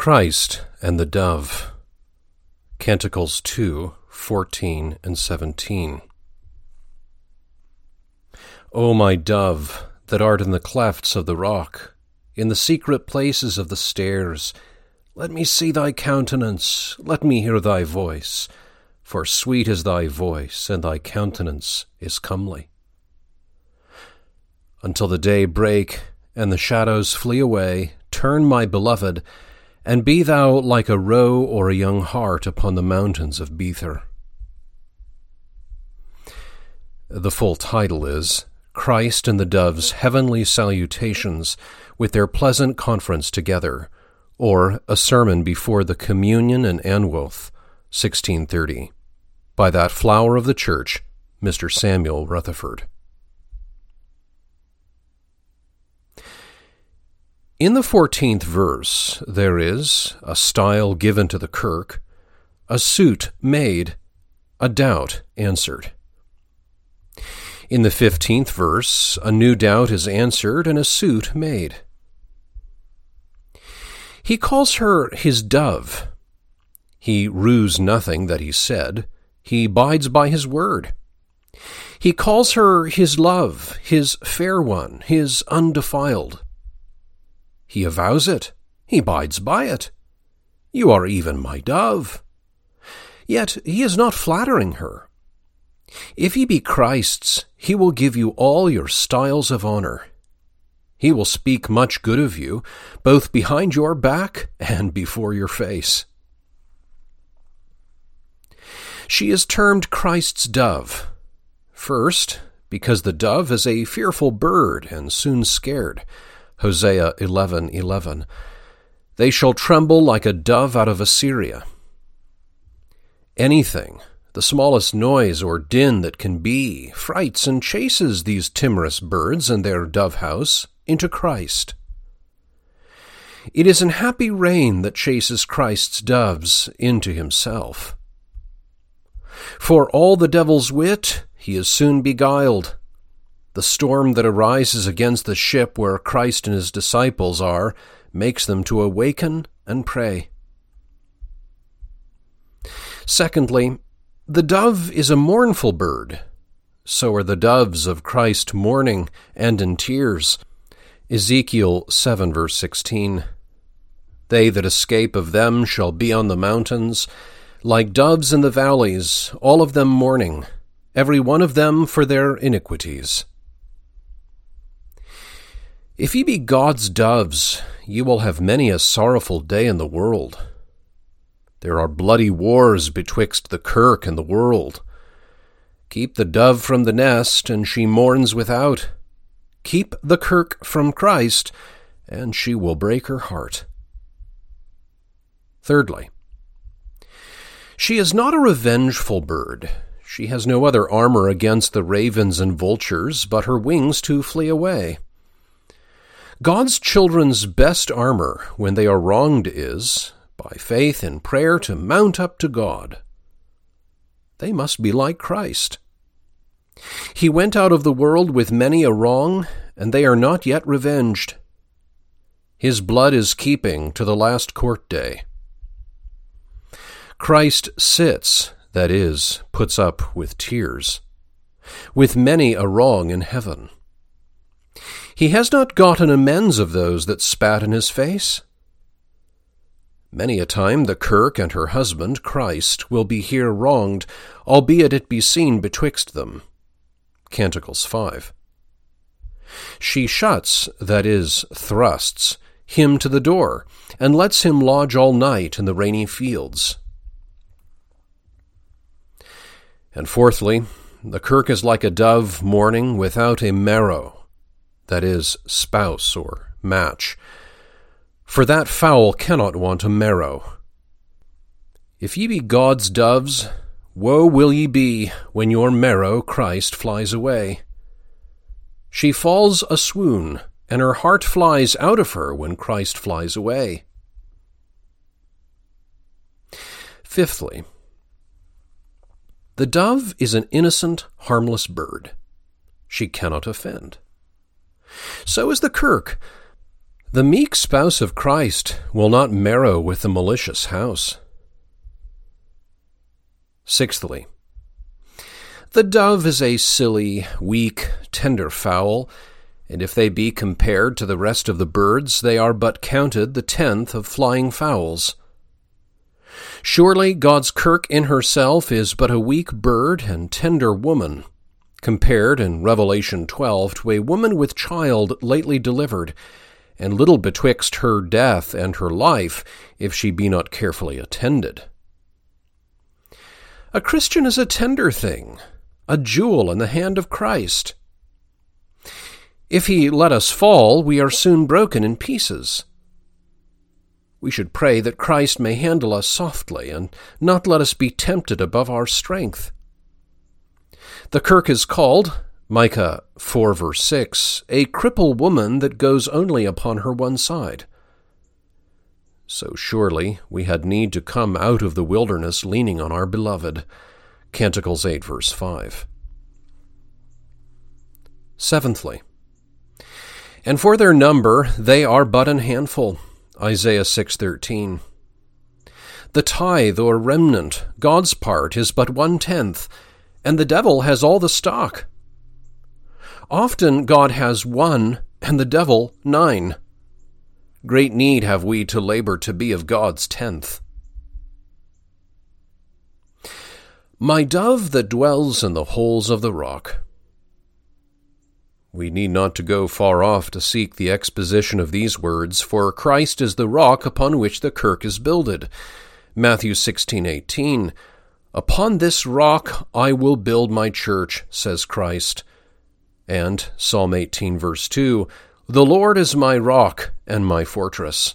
Christ and the Dove. Canticles 2 14 and 17. O my dove, that art in the clefts of the rock, in the secret places of the stairs, let me see thy countenance, let me hear thy voice, for sweet is thy voice, and thy countenance is comely. Until the day break, and the shadows flee away, turn, my beloved, and be thou like a roe or a young hart upon the mountains of Bether. The full title is Christ and the Dove's Heavenly Salutations with Their Pleasant Conference Together, or A Sermon Before the Communion and Anwoth, 1630, by that flower of the Church, Mr. Samuel Rutherford. In the fourteenth verse, there is a style given to the kirk, a suit made, a doubt answered. In the fifteenth verse, a new doubt is answered and a suit made. He calls her his dove. He rues nothing that he said, he bides by his word. He calls her his love, his fair one, his undefiled. He avows it. He bides by it. You are even my dove. Yet he is not flattering her. If he be Christ's, he will give you all your styles of honor. He will speak much good of you, both behind your back and before your face. She is termed Christ's dove. First, because the dove is a fearful bird and soon scared. Hosea 11:11. They shall tremble like a dove out of Assyria. Anything, the smallest noise or din that can be, frights and chases these timorous birds and their dove house into Christ. It is an happy rain that chases Christ's doves into himself. For all the devil's wit, he is soon beguiled the storm that arises against the ship where Christ and his disciples are makes them to awaken and pray. Secondly, the dove is a mournful bird. So are the doves of Christ mourning and in tears. Ezekiel 7 verse 16. They that escape of them shall be on the mountains, like doves in the valleys, all of them mourning, every one of them for their iniquities. If ye be God's doves, ye will have many a sorrowful day in the world. There are bloody wars betwixt the kirk and the world. Keep the dove from the nest, and she mourns without. Keep the kirk from Christ, and she will break her heart. Thirdly, she is not a revengeful bird. She has no other armor against the ravens and vultures but her wings to flee away. God's children's best armor when they are wronged is, by faith and prayer, to mount up to God. They must be like Christ. He went out of the world with many a wrong, and they are not yet revenged. His blood is keeping to the last court day. Christ sits, that is, puts up with tears, with many a wrong in heaven. He has not gotten amends of those that spat in his face. Many a time the kirk and her husband, Christ, will be here wronged, albeit it be seen betwixt them. Canticles 5. She shuts, that is, thrusts, him to the door, and lets him lodge all night in the rainy fields. And fourthly, the kirk is like a dove mourning without a marrow that is, spouse or match. For that fowl cannot want a marrow. If ye be God's doves, woe will ye be when your marrow Christ flies away. She falls a swoon, and her heart flies out of her when Christ flies away. Fifthly, the dove is an innocent, harmless bird. She cannot offend. So is the kirk. The meek spouse of Christ will not marrow with the malicious house. Sixthly, the dove is a silly, weak, tender fowl, and if they be compared to the rest of the birds, they are but counted the tenth of flying fowls. Surely God's kirk in herself is but a weak bird and tender woman, compared in Revelation 12 to a woman with child lately delivered and little betwixt her death and her life, if she be not carefully attended. A Christian is a tender thing, a jewel in the hand of Christ. If he let us fall, we are soon broken in pieces. We should pray that Christ may handle us softly and not let us be tempted above our strength. The kirk is called, Micah 4 verse 6, a cripple woman that goes only upon her one side. So surely we had need to come out of the wilderness leaning on our beloved. Canticles 8 verse 5. Seventhly, and for their number they are but an handful. Isaiah 6:13. The tithe or remnant, God's part, is but one tenth, and the devil has all the stock. Often God has one, and the devil nine. Great need have we to labor to be of God's tenth. My dove that dwells in the holes of the rock. We need not to go far off to seek the exposition of these words, for Christ is the rock upon which the kirk is builded. Matthew 16:18. Upon this rock I will build my church, says Christ, and Psalm 18, verse 2 The Lord is my rock and my fortress.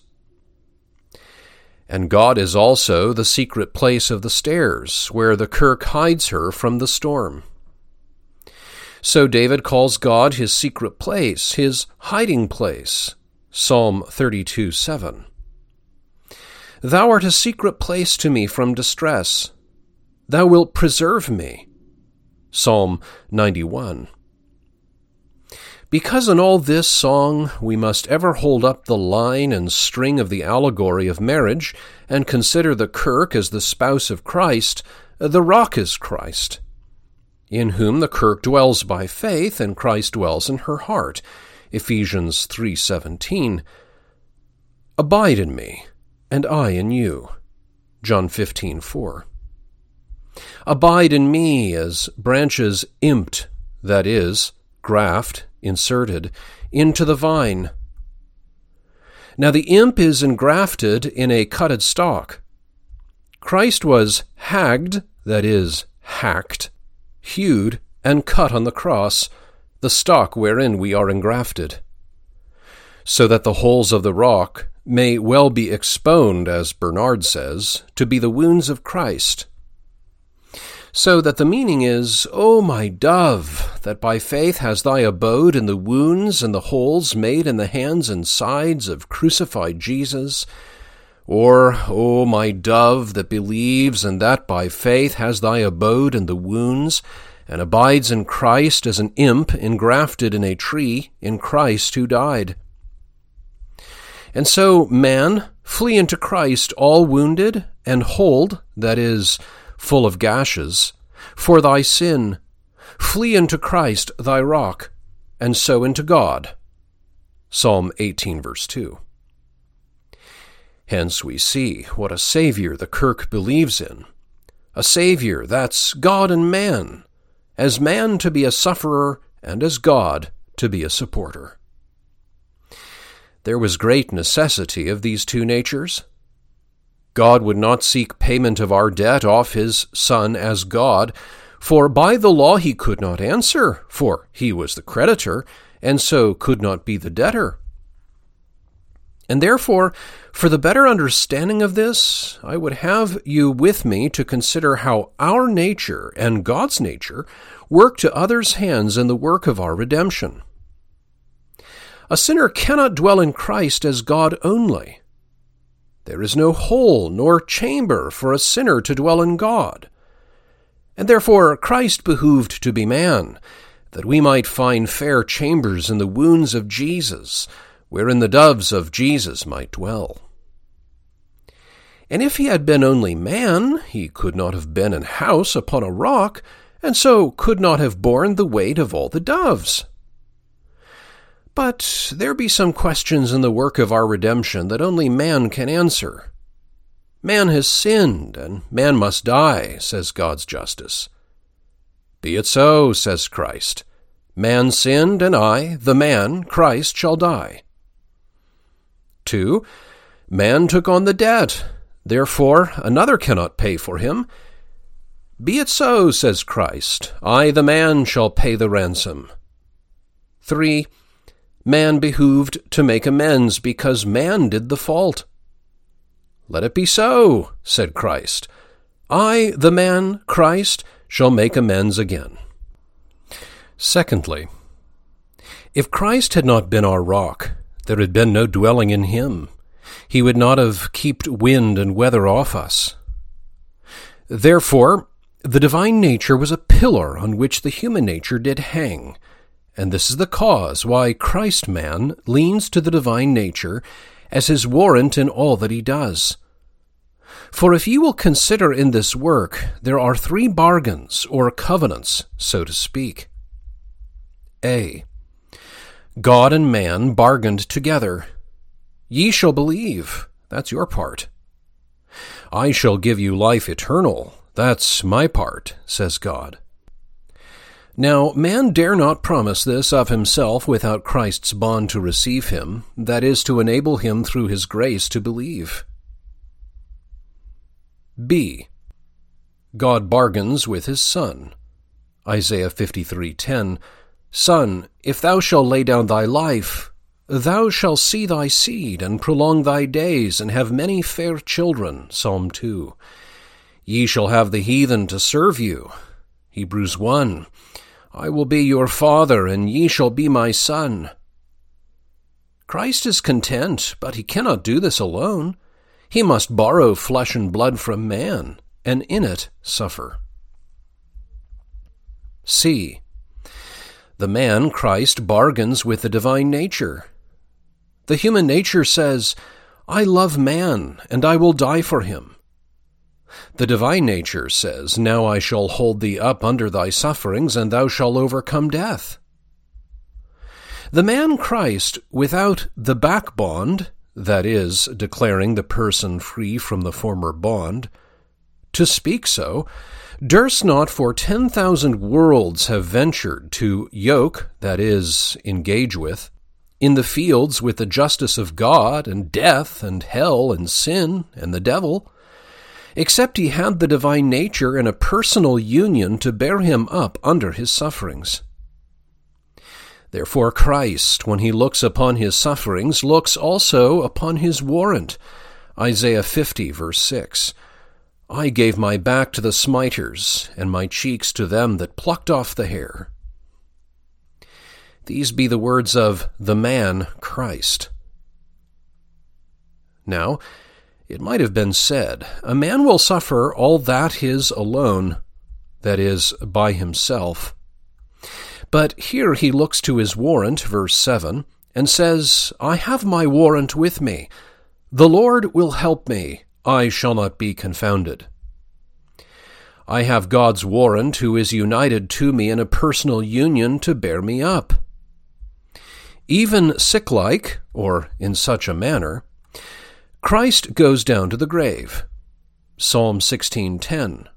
And God is also the secret place of the stairs, where the kirk hides her from the storm. So David calls God his secret place, his hiding place. Psalm 32 7. Thou art a secret place to me from distress. Thou wilt preserve me. Psalm 91. Because in all this song we must ever hold up the line and string of the allegory of marriage, and consider the kirk as the spouse of Christ, the rock is Christ, in whom the kirk dwells by faith, and Christ dwells in her heart. Ephesians 3:17. Abide in me, and I in you. John 15:4. Abide in me as branches imped, that is, graft, inserted, into the vine. Now the imp is engrafted in a cutted stalk. Christ was hagged, that is, hacked, hewed, and cut on the cross, the stalk wherein we are engrafted, so that the holes of the rock may well be exponed, as Bernard says, to be the wounds of Christ so that the meaning is, O my dove, that by faith has thy abode in the wounds and the holes made in the hands and sides of crucified Jesus. Or, O my dove, that believes and that by faith has thy abode in the wounds, and abides in Christ as an imp engrafted in a tree in Christ who died. And so, man, flee into Christ all wounded and hold, that is, full of gashes, for thy sin. Flee into Christ, thy rock, and so into God. Psalm 18, verse 2. Hence we see what a Savior the Kirk believes in. A Savior that's God and man, as man to be a sufferer, and as God to be a supporter. There was great necessity of these two natures. God would not seek payment of our debt off his Son as God, for by the law he could not answer, for he was the creditor, and so could not be the debtor. And therefore, for the better understanding of this, I would have you with me to consider how our nature and God's nature work to others' hands in the work of our redemption. A sinner cannot dwell in Christ as God only. There is no hole nor chamber for a sinner to dwell in God. And therefore Christ behooved to be man, that we might find fair chambers in the wounds of Jesus, wherein the doves of Jesus might dwell. And if he had been only man, he could not have been an house upon a rock, and so could not have borne the weight of all the doves. But there be some questions in the work of our redemption that only man can answer. Man has sinned, and man must die, says God's justice. Be it so, says Christ. Man sinned, and I, the man, Christ, shall die. 2. Man took on the debt, therefore another cannot pay for him. Be it so, says Christ. I, the man, shall pay the ransom. 3. Man behooved to make amends because man did the fault. Let it be so, said Christ. I, the man, Christ, shall make amends again. Secondly, if Christ had not been our rock, there had been no dwelling in him. He would not have kept wind and weather off us. Therefore, the divine nature was a pillar on which the human nature did hang, and this is the cause why Christ man leans to the divine nature as his warrant in all that he does. For if you will consider in this work, there are three bargains, or covenants, so to speak. A. God and man bargained together. Ye shall believe. That's your part. I shall give you life eternal. That's my part, says God. Now, man dare not promise this of himself without Christ's bond to receive him, that is, to enable him through his grace to believe. B. God bargains with his son. Isaiah 53:10 Son, if thou shalt lay down thy life, thou shalt see thy seed and prolong thy days and have many fair children. Psalm 2. Ye shall have the heathen to serve you. Hebrews 1. I will be your father, and ye shall be my son. Christ is content, but he cannot do this alone. He must borrow flesh and blood from man, and in it suffer. C. The man, Christ, bargains with the divine nature. The human nature says, I love man, and I will die for him. The divine nature says, Now I shall hold thee up under thy sufferings, and thou shalt overcome death. The man Christ, without the back bond, that is, declaring the person free from the former bond, to speak so, durst not for ten thousand worlds have ventured to yoke, that is, engage with, in the fields with the justice of God, and death, and hell, and sin, and the devil, except he had the divine nature and a personal union to bear him up under his sufferings. Therefore, Christ, when he looks upon his sufferings, looks also upon his warrant. Isaiah 50, verse 6. I gave my back to the smiters, and my cheeks to them that plucked off the hair. These be the words of the man Christ. Now, it might have been said, A man will suffer all that his alone, that is, by himself. But here he looks to his warrant, verse 7, and says, I have my warrant with me. The Lord will help me. I shall not be confounded. I have God's warrant who is united to me in a personal union to bear me up. Even sick like, or in such a manner, Christ goes down to the grave. Psalm 16:10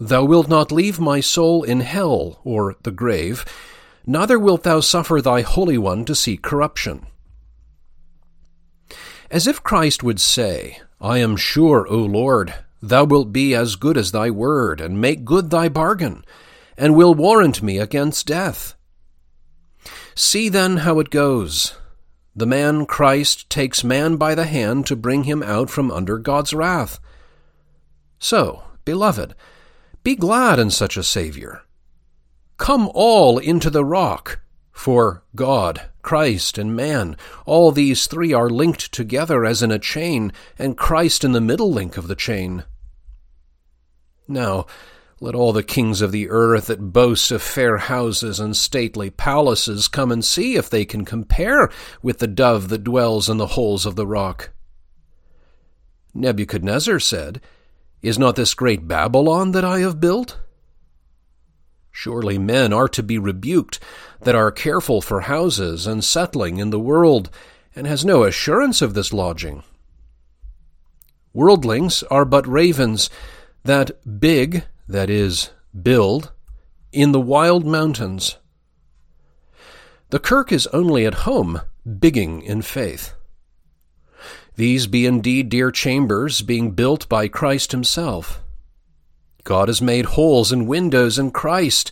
Thou wilt not leave my soul in hell or the grave neither wilt thou suffer thy Holy One to see corruption. As if Christ would say, I am sure, O Lord, thou wilt be as good as thy word, and make good thy bargain, and will warrant me against death. See then how it goes. The man Christ takes man by the hand to bring him out from under God's wrath. So, beloved, be glad in such a Saviour. Come all into the rock. For God, Christ, and man, all these three are linked together as in a chain, and Christ in the middle link of the chain. Now, Let all the kings of the earth that boast of fair houses and stately palaces come and see if they can compare with the dove that dwells in the holes of the rock. Nebuchadnezzar said, Is not this great Babylon that I have built? Surely men are to be rebuked that are careful for houses and settling in the world, and has no assurance of this lodging. Worldlings are but ravens that big, that is, build, in the wild mountains. The kirk is only at home, bigging in faith. These be indeed dear chambers, being built by Christ Himself. God has made holes and windows in Christ,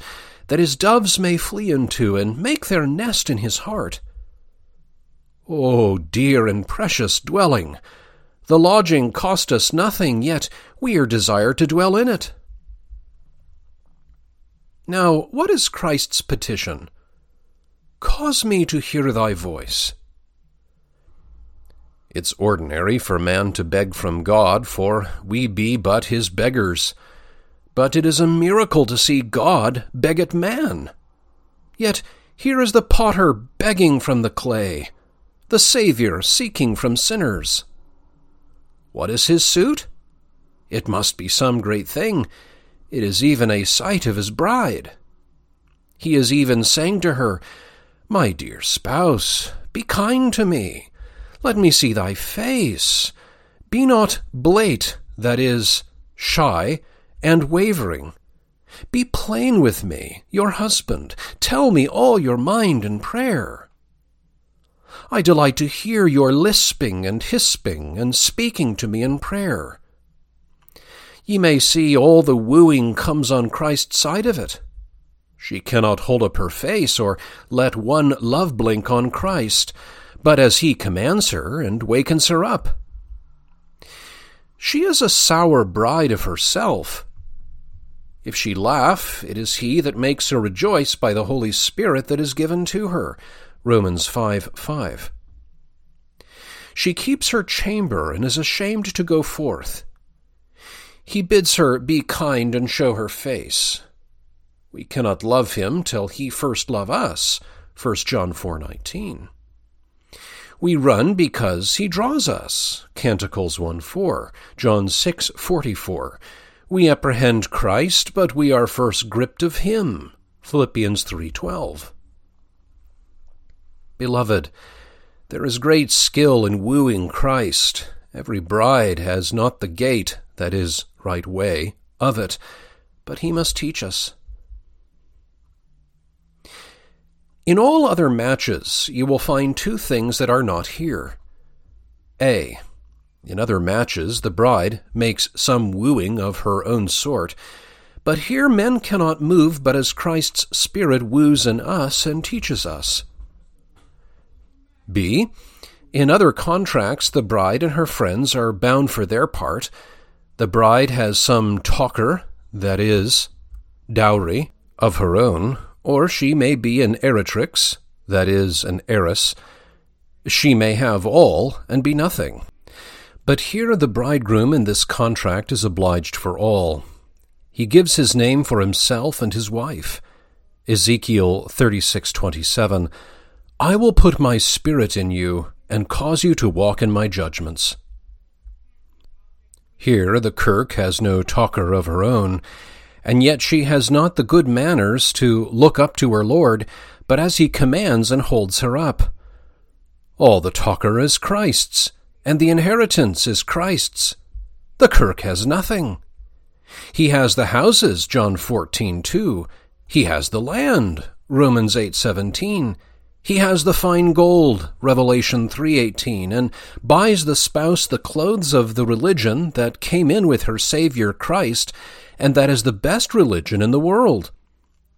that his doves may flee into and make their nest in his heart. O oh, dear and precious dwelling! The lodging cost us nothing, yet we are desired to dwell in it. Now, what is Christ's petition? Cause me to hear thy voice. It's ordinary for man to beg from God, for we be but his beggars. But it is a miracle to see God beg at man. Yet here is the potter begging from the clay, the Saviour seeking from sinners. What is his suit? It must be some great thing. It is even a sight of his bride. He is even saying to her, My dear spouse, be kind to me. Let me see thy face. Be not blate, that is, shy, and wavering. Be plain with me, your husband. Tell me all your mind in prayer. I delight to hear your lisping and hisping and speaking to me in prayer. Ye may see all the wooing comes on Christ's side of it. She cannot hold up her face or let one love blink on Christ, but as he commands her and wakens her up. She is a sour bride of herself, if she laugh, it is he that makes her rejoice by the Holy Spirit that is given to her. Romans 5 5. She keeps her chamber and is ashamed to go forth. He bids her be kind and show her face. We cannot love him till he first love us. 1 John 4:19. We run because he draws us. Canticles 1 4, John 6 44, we apprehend Christ, but we are first gripped of him. Philippians 3:12. Beloved, there is great skill in wooing Christ. Every bride has not the gait, that is, right way, of it, but he must teach us. In all other matches, you will find two things that are not here. A. In other matches, the bride makes some wooing of her own sort. But here men cannot move but as Christ's Spirit woos in us and teaches us. B. In other contracts, the bride and her friends are bound for their part. The bride has some tocher, that is, dowry, of her own, or she may be an eritrix, that is, an heiress. She may have all and be nothing. But here the bridegroom in this contract is obliged for all. He gives his name for himself and his wife. Ezekiel 36:27 I will put my spirit in you and cause you to walk in my judgments. Here the kirk has no tocher of her own, and yet she has not the good manners to look up to her Lord, but as he commands and holds her up. All the tocher is Christ's and the inheritance is Christ's. The kirk has nothing. He has the houses, John 14, 2. He has the land, Romans 8, 17. He has the fine gold, Revelation 3:18, and buys the spouse the clothes of the religion that came in with her Savior Christ, and that is the best religion in the world.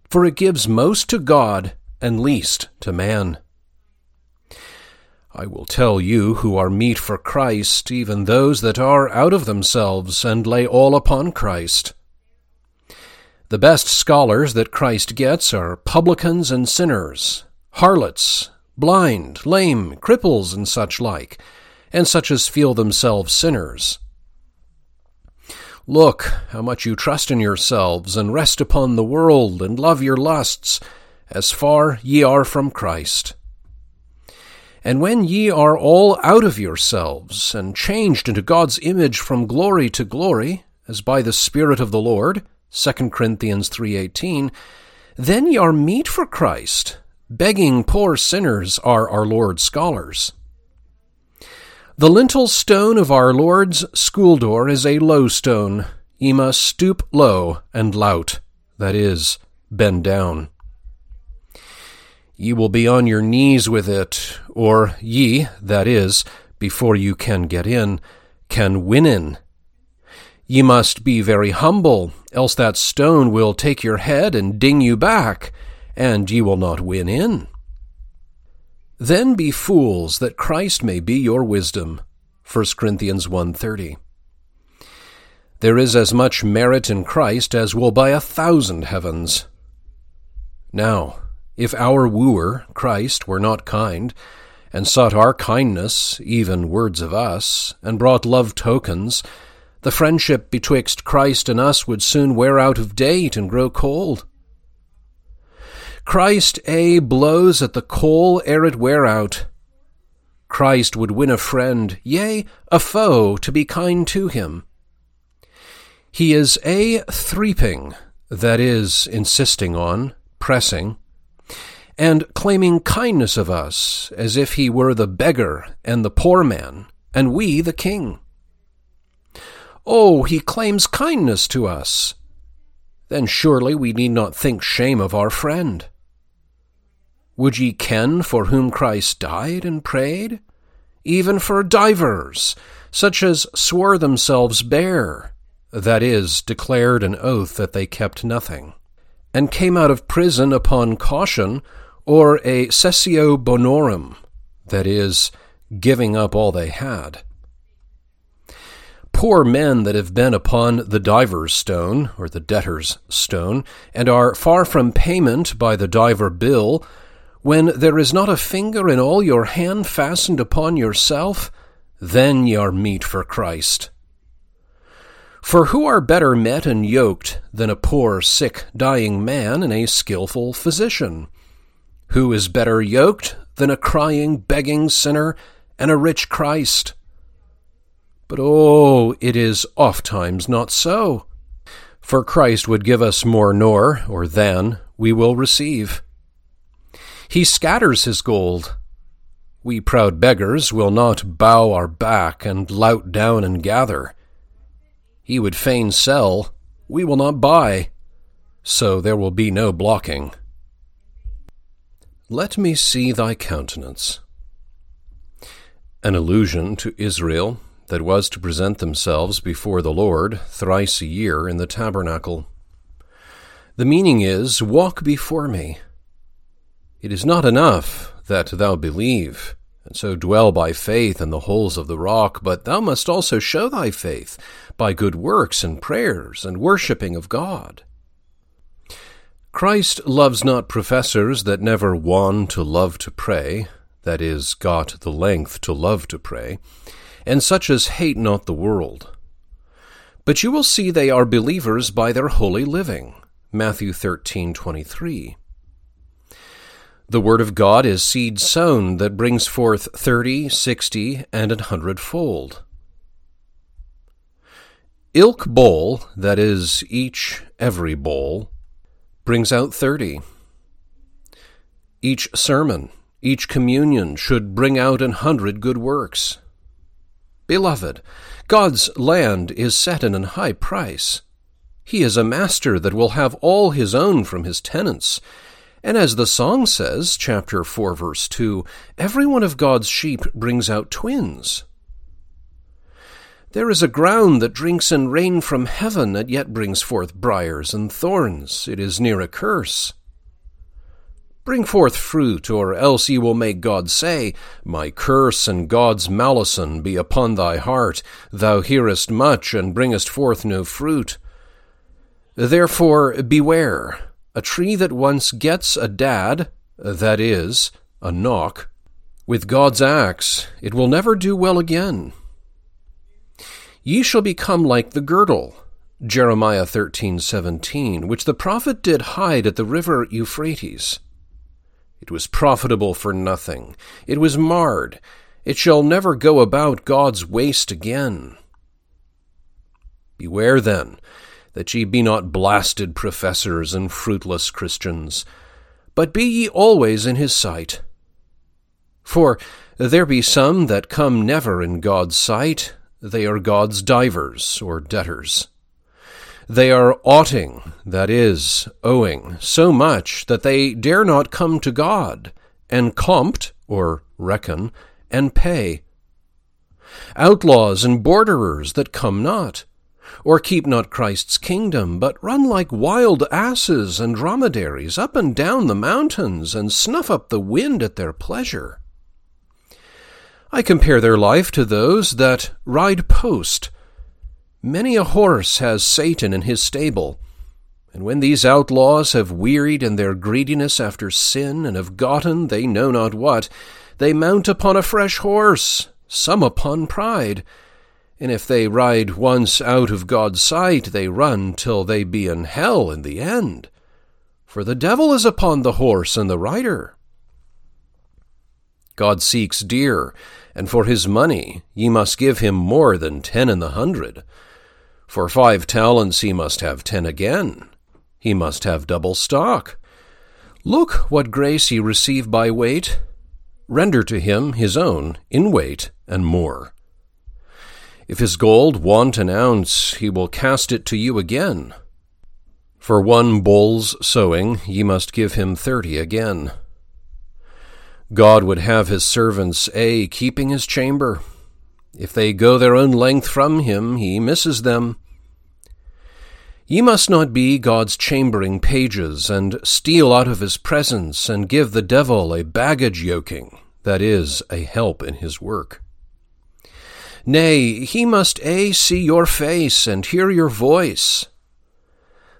For it gives most to God and least to man. I will tell you who are meet for Christ, even those that are out of themselves, and lay all upon Christ. The best scholars that Christ gets are publicans and sinners, harlots, blind, lame, cripples, and such like, and such as feel themselves sinners. Look, how much you trust in yourselves, and rest upon the world, and love your lusts, as far ye are from Christ. And when ye are all out of yourselves, and changed into God's image from glory to glory, as by the Spirit of the Lord, 2 Corinthians 3.18, then ye are meet for Christ, begging poor sinners are our Lord's scholars. The lintel stone of our Lord's school door is a low stone. Ye must stoop low and lout, that is, bend down. Ye will be on your knees with it, or ye, that is, before you can get in, can win in. Ye must be very humble, else that stone will take your head and ding you back, and ye will not win in. Then be fools that Christ may be your wisdom. 1 Corinthians 1:30. There is as much merit in Christ as will buy a thousand heavens. Now, if our wooer, Christ, were not kind, and sought our kindness, even words of us, and brought love tokens, the friendship betwixt Christ and us would soon wear out of date and grow cold. Christ A blows at the coal ere it wear out. Christ would win a friend, yea, a foe, to be kind to him. He is A threeping, that is, insisting on, pressing, and claiming kindness of us, as if he were the beggar and the poor man, and we the king. Oh, he claims kindness to us. Then surely we need not think shame of our friend. Would ye ken for whom Christ died and prayed? Even for divers, such as swore themselves bare, that is, declared an oath that they kept nothing, and came out of prison upon caution, or a cessio bonorum, that is, giving up all they had. Poor men that have been upon the diver's stone, or the debtor's stone, and are far from payment by the diver bill, when there is not a finger in all your hand fastened upon yourself, then ye are meet for Christ. For who are better met and yoked than a poor, sick, dying man and a skilful physician? Who is better yoked than a crying, begging sinner and a rich Christ? But oh, it is oft times not so. For Christ would give us more nor, or than, we will receive. He scatters his gold. We proud beggars will not bow our back and lout down and gather. He would fain sell, we will not buy, so there will be no blocking. Let me see thy countenance. An allusion to Israel that was to present themselves before the Lord thrice a year in the tabernacle. The meaning is, Walk before me. It is not enough that thou believe, and so dwell by faith in the holes of the rock, but thou must also show thy faith by good works and prayers and worshipping of God. Christ loves not professors that never won to love to pray, that is, got the length to love to pray, and such as hate not the world. But you will see they are believers by their holy living. Matthew 13:23. The Word of God is seed sown that brings forth thirty, sixty, and an hundredfold. Ilk boll, that is, each, every boll, brings out thirty. Each sermon, each communion should bring out an hundred good works. Beloved, God's land is set in an high price. He is a master that will have all his own from his tenants, and as the song says, chapter 4, verse 2, every one of God's sheep brings out twins. There is a ground that drinks in rain from heaven, and yet brings forth briers and thorns. It is near a curse. Bring forth fruit, or else ye will make God say, My curse and God's malison be upon thy heart. Thou hearest much, and bringest forth no fruit. Therefore beware. A tree that once gets a dad, that is, a knock, with God's axe, it will never do well again. Ye shall become like the girdle, Jeremiah 13:17, which the prophet did hide at the river Euphrates. It was profitable for nothing. It was marred. It shall never go about God's waist again. Beware then that ye be not blasted professors and fruitless Christians, but be ye always in his sight. For there be some that come never in God's sight, they are God's divers or debtors. They are oughting, that is, owing, so much that they dare not come to God, and compt, or reckon, and pay. Outlaws and borderers that come not, or keep not Christ's kingdom, but run like wild asses and dromedaries up and down the mountains, and snuff up the wind at their pleasure. I compare their life to those that ride post, Many a horse has Satan in his stable, and when these outlaws have wearied in their greediness after sin, and have gotten they know not what, they mount upon a fresh horse, some upon pride. And if they ride once out of God's sight, they run till they be in hell in the end. For the devil is upon the horse and the rider. God seeks dear, and for his money ye must give him more than ten in the hundred. For five talents he must have ten again. He must have double stock. Look what grace ye receive by weight. Render to him his own in weight and more. If his gold want an ounce, he will cast it to you again. For one bull's sowing ye must give him thirty again. God would have his servants, a keeping his chamber, if they go their own length from him, he misses them. Ye must not be God's chambering pages, and steal out of his presence, and give the devil a baggage yoking, that is, a help in his work. Nay, he must a see your face and hear your voice,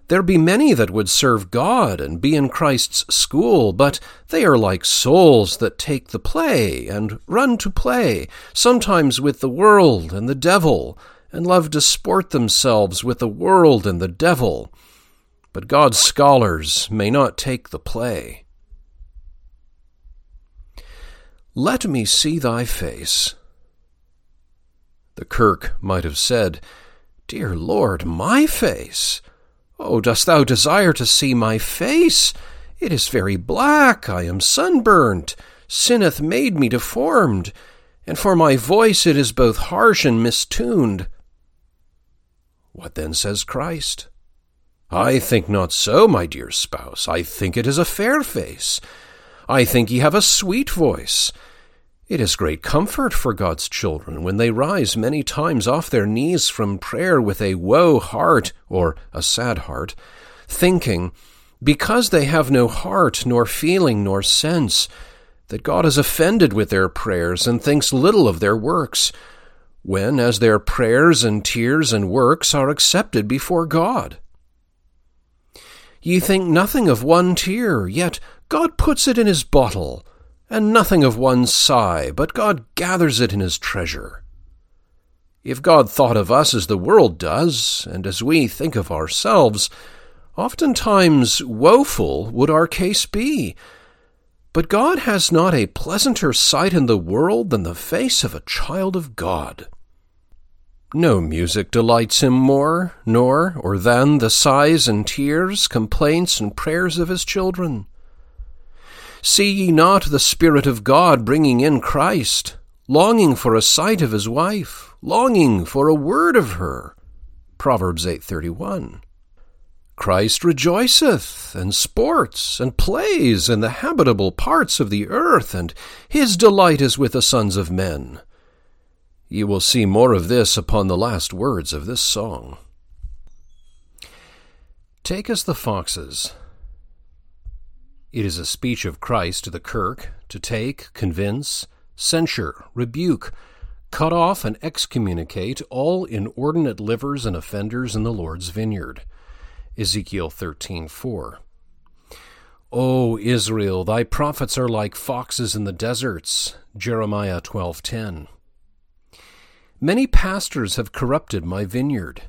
there be many that would serve God and be in Christ's school, but they are like souls that take the play and run to play, sometimes with the world and the devil, and love to sport themselves with the world and the devil. But God's scholars may not take the play. Let me see thy face. The kirk might have said, Dear Lord, my face! Oh, dost thou desire to see my face? It is very black, I am sunburnt, sin hath made me deformed, and for my voice it is both harsh and mistuned. What then says Christ? I think not so, my dear spouse. I think it is a fair face. I think ye have a sweet voice. It is great comfort for God's children when they rise many times off their knees from prayer with a woe heart or a sad heart, thinking, because they have no heart, nor feeling, nor sense, that God is offended with their prayers and thinks little of their works, when as their prayers and tears and works are accepted before God. Ye think nothing of one tear, yet God puts it in his bottle and nothing of one sigh, but God gathers it in his treasure. If God thought of us as the world does, and as we think of ourselves, oftentimes woeful would our case be. But God has not a pleasanter sight in the world than the face of a child of God. No music delights him more, nor or than the sighs and tears, complaints and prayers of his children. See ye not the Spirit of God bringing in Christ, longing for a sight of his wife, longing for a word of her? Proverbs 8:31. Christ rejoiceth and sports and plays in the habitable parts of the earth, and his delight is with the sons of men. Ye will see more of this upon the last words of this song. Take us the foxes, it is a speech of Christ to the kirk to take, convince, censure, rebuke, cut off, and excommunicate all inordinate livers and offenders in the Lord's vineyard. Ezekiel 13:4. O Israel, thy prophets are like foxes in the deserts. Jeremiah 12:10. Many pastors have corrupted my vineyard.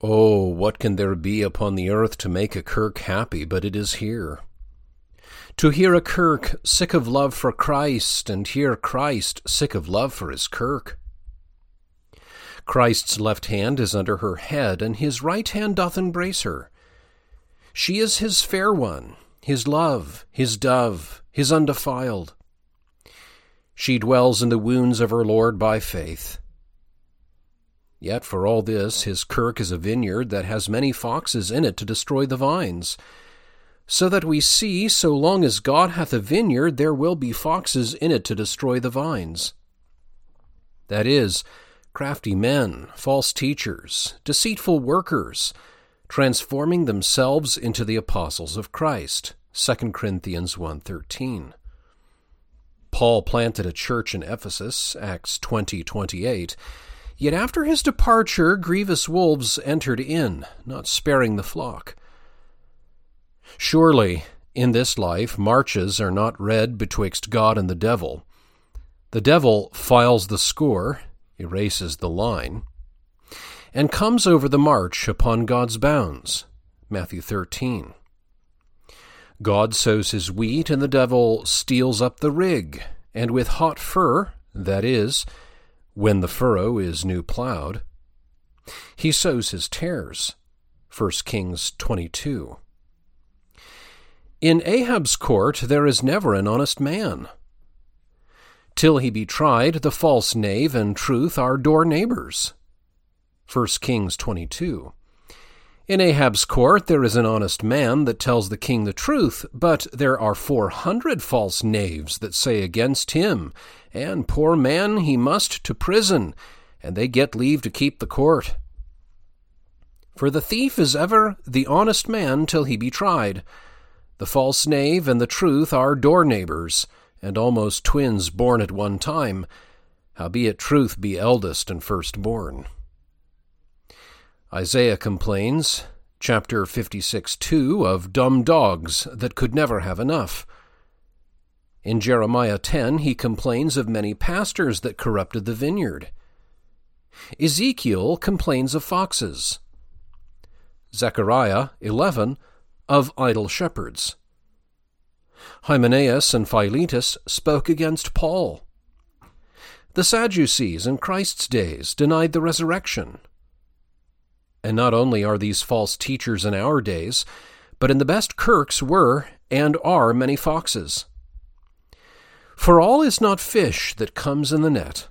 Oh, what can there be upon the earth to make a Kirk happy, but it is here. To hear a Kirk sick of love for Christ, and hear Christ sick of love for his Kirk. Christ's left hand is under her head, and his right hand doth embrace her. She is his fair one, his love, his dove, his undefiled. She dwells in the wounds of her Lord by faith. Yet for all this, his kirk is a vineyard that has many foxes in it to destroy the vines. So that we see, so long as God hath a vineyard, there will be foxes in it to destroy the vines. That is, crafty men, false teachers, deceitful workers, transforming themselves into the apostles of Christ. 2 Corinthians 1:13. Paul planted a church in Ephesus, Acts 20:28. Yet after his departure, grievous wolves entered in, not sparing the flock. Surely, in this life, marches are not read betwixt God and the devil. The devil files the score, erases the line, and comes over the march upon God's bounds. Matthew 13. God sows his wheat, and the devil steals up the rig, and with hot fur, that is, when the furrow is new plowed. He sows his tares. 1 Kings 22. In Ahab's court there is never an honest man. Till he be tried, the false knave and truth are door neighbors. 1 Kings 22. In Ahab's court there is an honest man that tells the king the truth, but there are four hundred false knaves that say against him, and poor man he must to prison, and they get leave to keep the court. For the thief is ever the honest man till he be tried. The false knave and the truth are door neighbors, and almost twins born at one time, howbeit truth be eldest and firstborn. Isaiah complains, chapter 56 2, of dumb dogs that could never have enough. In Jeremiah 10, he complains of many pastors that corrupted the vineyard. Ezekiel complains of foxes. Zechariah 11 of idle shepherds. Hymenaeus and Philetus spoke against Paul. The Sadducees in Christ's days denied the resurrection. And not only are these false teachers in our days, but in the best kirks were and are many foxes. For all is not fish that comes in the net.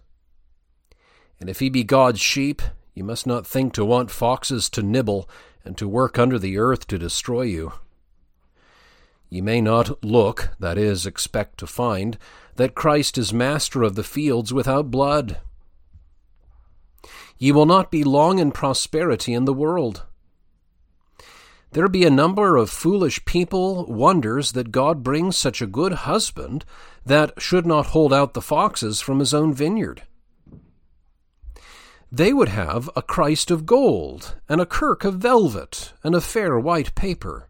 And if he be God's sheep, you must not think to want foxes to nibble and to work under the earth to destroy you. Ye may not look, that is, expect to find, that Christ is master of the fields without blood. Ye will not be long in prosperity in the world. There be a number of foolish people wonders that God brings such a good husband that should not hold out the foxes from his own vineyard. They would have a Christ of gold, and a kirk of velvet, and a fair white paper.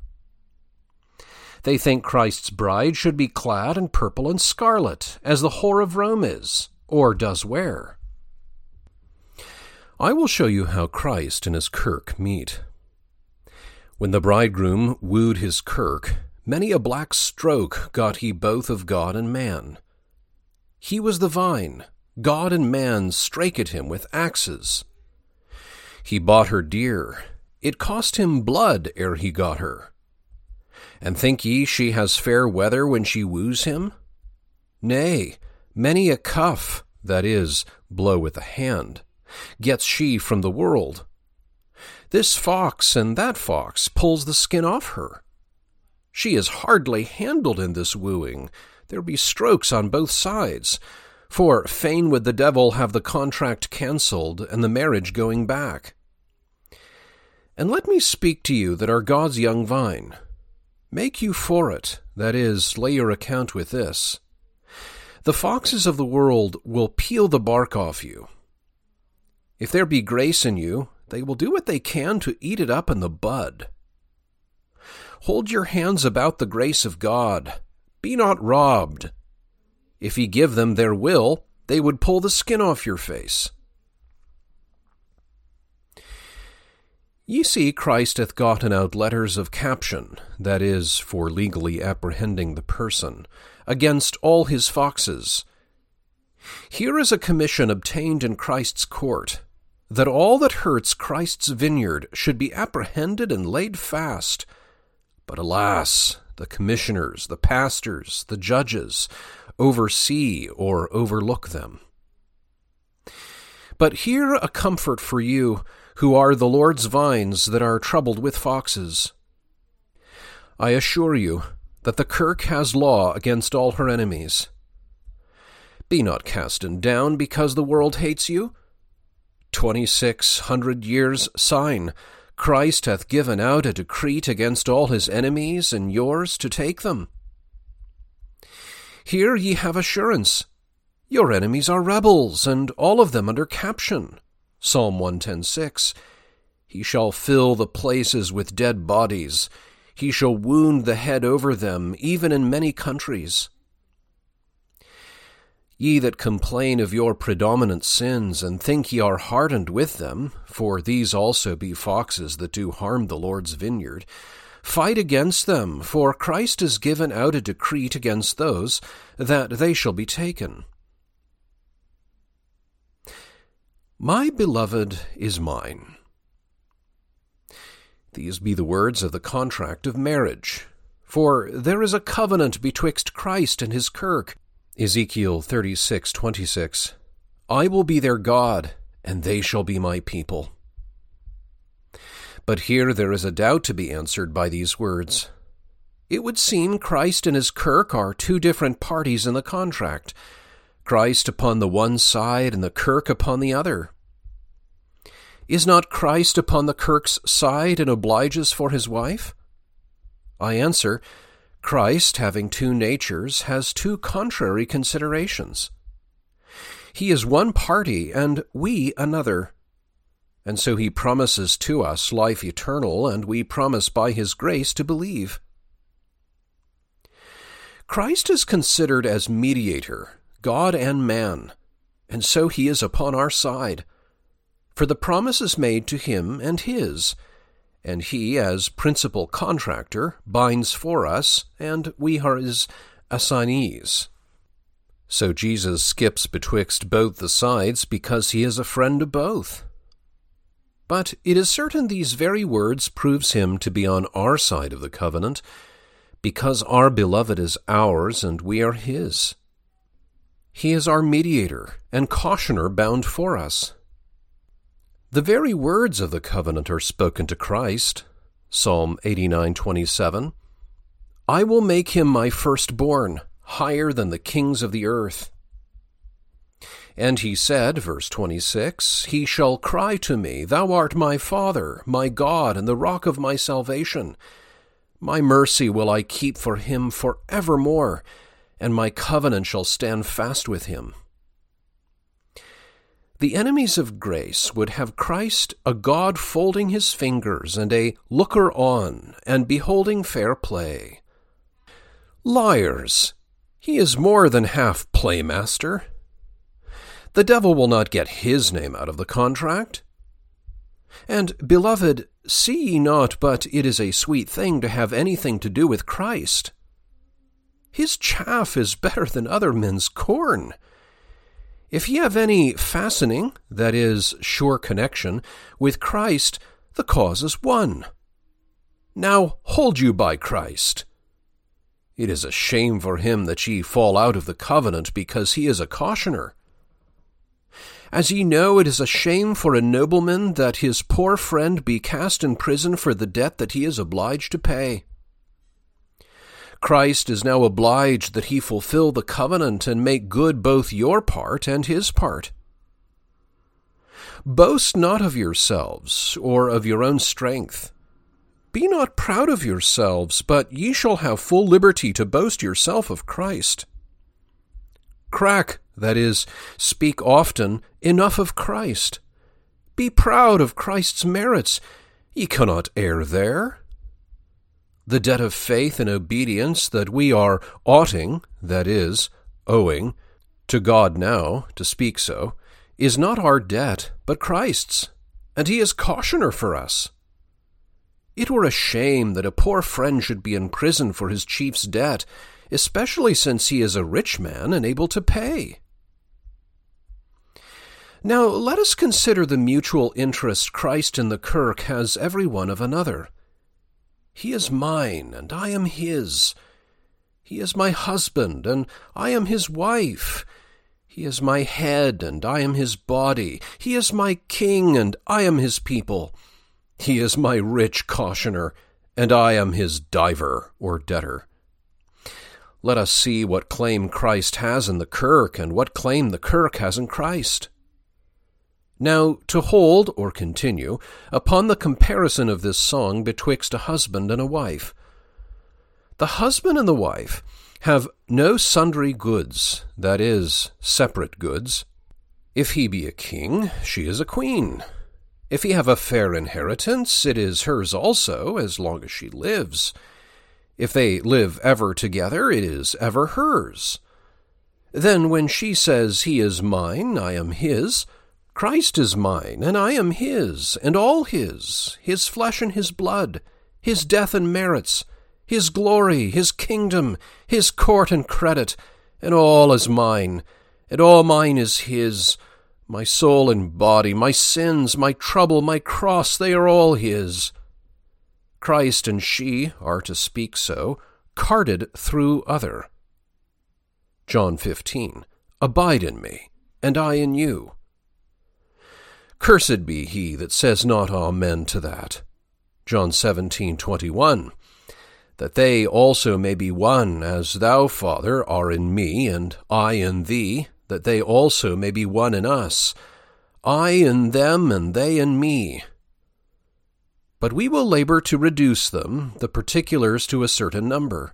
They think Christ's bride should be clad in purple and scarlet, as the whore of Rome is, or does wear. I will show you how Christ and his kirk meet. When the bridegroom wooed his kirk, many a black stroke got he both of God and man. He was the vine, God and man strake at him with axes. He bought her dear, it cost him blood ere he got her. And think ye she has fair weather when she woos him? Nay, many a cuff, that is, blow with the hand, gets she from the world. This fox and that fox pulls the skin off her. She is hardly handled in this wooing. There be strokes on both sides. For fain would the devil have the contract cancelled and the marriage going back. And let me speak to you that are God's young vine. Make you for it, that is, lay your account with this. The foxes of the world will peel the bark off you, if there be grace in you, they will do what they can to eat it up in the bud. Hold your hands about the grace of God. Be not robbed. If ye give them their will, they would pull the skin off your face. Ye see, Christ hath gotten out letters of caption, that is, for legally apprehending the person, against all his foxes. Here is a commission obtained in Christ's court, that all that hurts Christ's vineyard should be apprehended and laid fast. But alas, the commissioners, the pastors, the judges oversee or overlook them. But here a comfort for you who are the Lord's vines that are troubled with foxes. I assure you that the kirk has law against all her enemies. Be not cast down because the world hates you. Twenty six hundred years sign. Christ hath given out a decree against all his enemies, and yours to take them. Here ye have assurance. Your enemies are rebels, and all of them under caption. Psalm 110:6 He shall fill the places with dead bodies. He shall wound the head over them, even in many countries. Ye that complain of your predominant sins, and think ye are hardened with them, for these also be foxes that do harm the Lord's vineyard, fight against them, for Christ has given out a decree against those, that they shall be taken. My beloved is mine. These be the words of the contract of marriage. For there is a covenant betwixt Christ and his kirk. Ezekiel 36:26. I will be their God, and they shall be my people. But here there is a doubt to be answered by these words. It would seem Christ and his kirk are two different parties in the contract. Christ upon the one side and the kirk upon the other. Is not Christ upon the kirk's side and obliges for his wife? I answer, Christ, having two natures, has two contrary considerations. He is one party, and we another. And so he promises to us life eternal, and we promise by his grace to believe. Christ is considered as mediator God and man, and so he is upon our side. For the promise is made to him and his, and he, as principal contractor, binds for us, and we are his assignees. So Jesus skips betwixt both the sides because he is a friend of both. But it is certain these very words proves him to be on our side of the covenant, because our beloved is ours and we are his. He is our mediator and cautioner bound for us. The very words of the covenant are spoken to Christ. Psalm 89:27. I will make him my firstborn, higher than the kings of the earth. And he said, verse 26, He shall cry to me, Thou art my Father, my God, and the rock of my salvation. My mercy will I keep for him for evermore, and my covenant shall stand fast with him. The enemies of grace would have Christ a God folding his fingers and a looker on and beholding fair play. Liars! He is more than half playmaster. The devil will not get his name out of the contract. And, beloved, see ye not but it is a sweet thing to have anything to do with Christ? His chaff is better than other men's corn. If ye have any fastening, that is, sure connection, with Christ, the cause is won. Now hold you by Christ. It is a shame for him that ye fall out of the covenant because he is a cautioner. As ye know, it is a shame for a nobleman that his poor friend be cast in prison for the debt that he is obliged to pay. Christ is now obliged that he fulfill the covenant and make good both your part and his part. Boast not of yourselves, or of your own strength. Be not proud of yourselves, but ye shall have full liberty to boast yourself of Christ. Crack, that is, speak often, enough of Christ. Be proud of Christ's merits. Ye cannot err there the debt of faith and obedience that we are oughting, that is, owing, to God now, to speak so, is not our debt, but Christ's, and he is cautioner for us. It were a shame that a poor friend should be in prison for his chief's debt, especially since he is a rich man and able to pay. Now let us consider the mutual interest Christ and the kirk has every one of another. He is mine, and I am his. He is my husband, and I am his wife. He is my head, and I am his body. He is my king, and I am his people. He is my rich cautioner, and I am his dyvour or debtor. Let us see what claim Christ has in the kirk, and what claim the kirk has in Christ. Now, to hold, or continue, upon the comparison of this song betwixt a husband and a wife. The husband and the wife have no sundry goods, that is, separate goods. If he be a king, she is a queen. If he have a fair inheritance, it is hers also, as long as she lives. If they live ever together, it is ever hers. Then when she says, He is mine, I am his, Christ is mine, and I am his, and all his, his flesh and his blood, his death and merits, his glory, his kingdom, his court and credit, and all is mine, and all mine is his. My soul and body, my sins, my trouble, my cross, they are all his. Christ and she are, to speak so, carded through other. John 15. Abide in me, and I in you. Cursed be he that says not Amen to that. John 17:21 That they also may be one as thou Father are in me and I in thee that they also may be one in us I in them and they in me. But we will labor to reduce them the particulars to a certain number.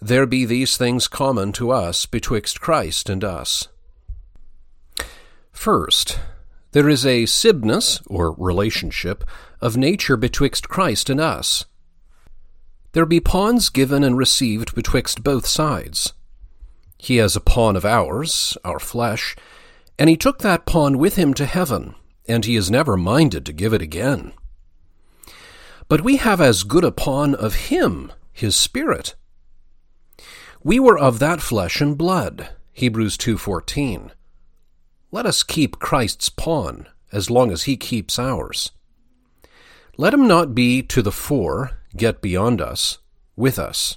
There be these things common to us betwixt Christ and us. First there is a sibness, or relationship, of nature betwixt Christ and us. There be pawns given and received betwixt both sides. He has a pawn of ours, our flesh, and he took that pawn with him to heaven, and he is never minded to give it again. But we have as good a pawn of him, his spirit. We were of that flesh and blood, Hebrews 2:14. Let us keep Christ's pawn as long as he keeps ours. Let him not be to the fore, get beyond us, with us.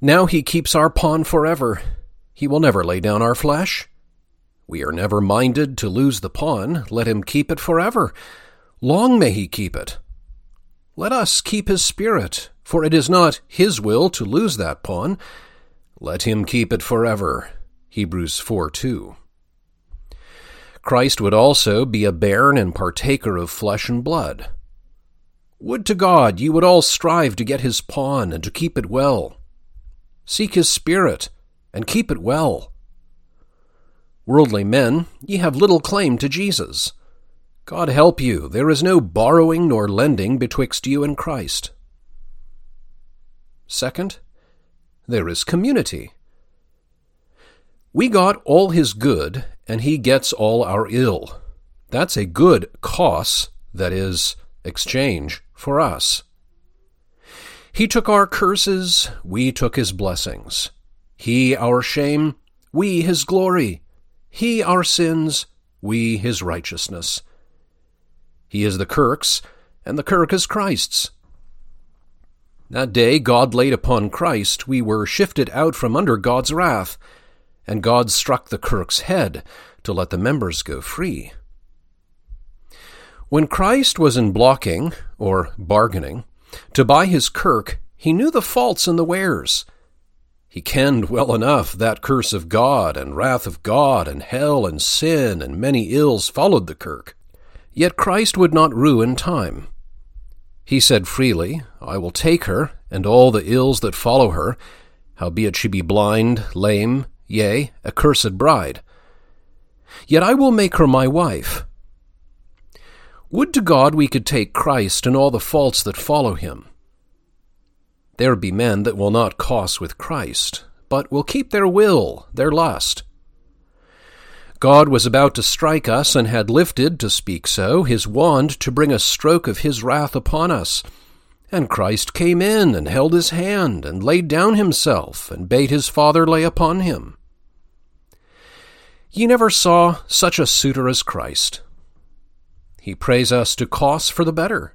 Now he keeps our pawn forever. He will never lay down our flesh. We are never minded to lose the pawn. Let him keep it forever. Long may he keep it. Let us keep his spirit, for it is not his will to lose that pawn. Let him keep it forever. Hebrews 4 2. Christ would also be a bairn and partaker of flesh and blood. Would to God ye would all strive to get his pawn and to keep it well. Seek his spirit and keep it well. Worldly men, ye have little claim to Jesus. God help you, there is no borrowing nor lending betwixt you and Christ. Second, there is community. We got all his good, and he gets all our ill. That's a good coss, that is, exchange, for us. He took our curses, we took his blessings. He our shame, we his glory. He our sins, we his righteousness. He is the Kirk's, and the Kirk is Christ's. That day God laid upon Christ, we were shifted out from under God's wrath and God struck the kirk's head to let the members go free. When Christ was in blocking, or bargaining, to buy his kirk, he knew the faults and the wares. He kenned well enough that curse of God and wrath of God and hell and sin and many ills followed the kirk. Yet Christ would not ruin time. He said freely, I will take her, and all the ills that follow her, howbeit she be blind, lame, yea, a cursed bride. Yet I will make her my wife. Would to God we could take Christ and all the faults that follow him. There be men that will not cost with Christ, but will keep their will, their lust. God was about to strike us and had lifted, to speak so, his wand to bring a stroke of his wrath upon us. And Christ came in and held his hand and laid down himself and bade his Father lay upon him. Ye never saw such a suitor as Christ. He prays us to cost for the better.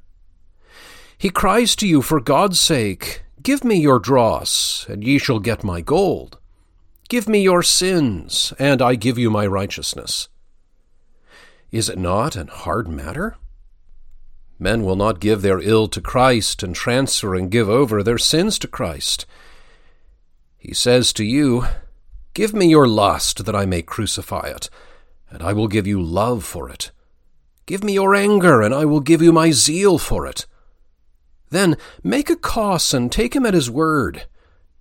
He cries to you for God's sake, Give me your dross, and ye shall get my gold. Give me your sins, and I give you my righteousness. Is it not an hard matter? Men will not give their ill to Christ and transfer and give over their sins to Christ. He says to you, Give me your lust that I may crucify it, and I will give you love for it. Give me your anger, and I will give you my zeal for it. Then make a coss and take him at his word.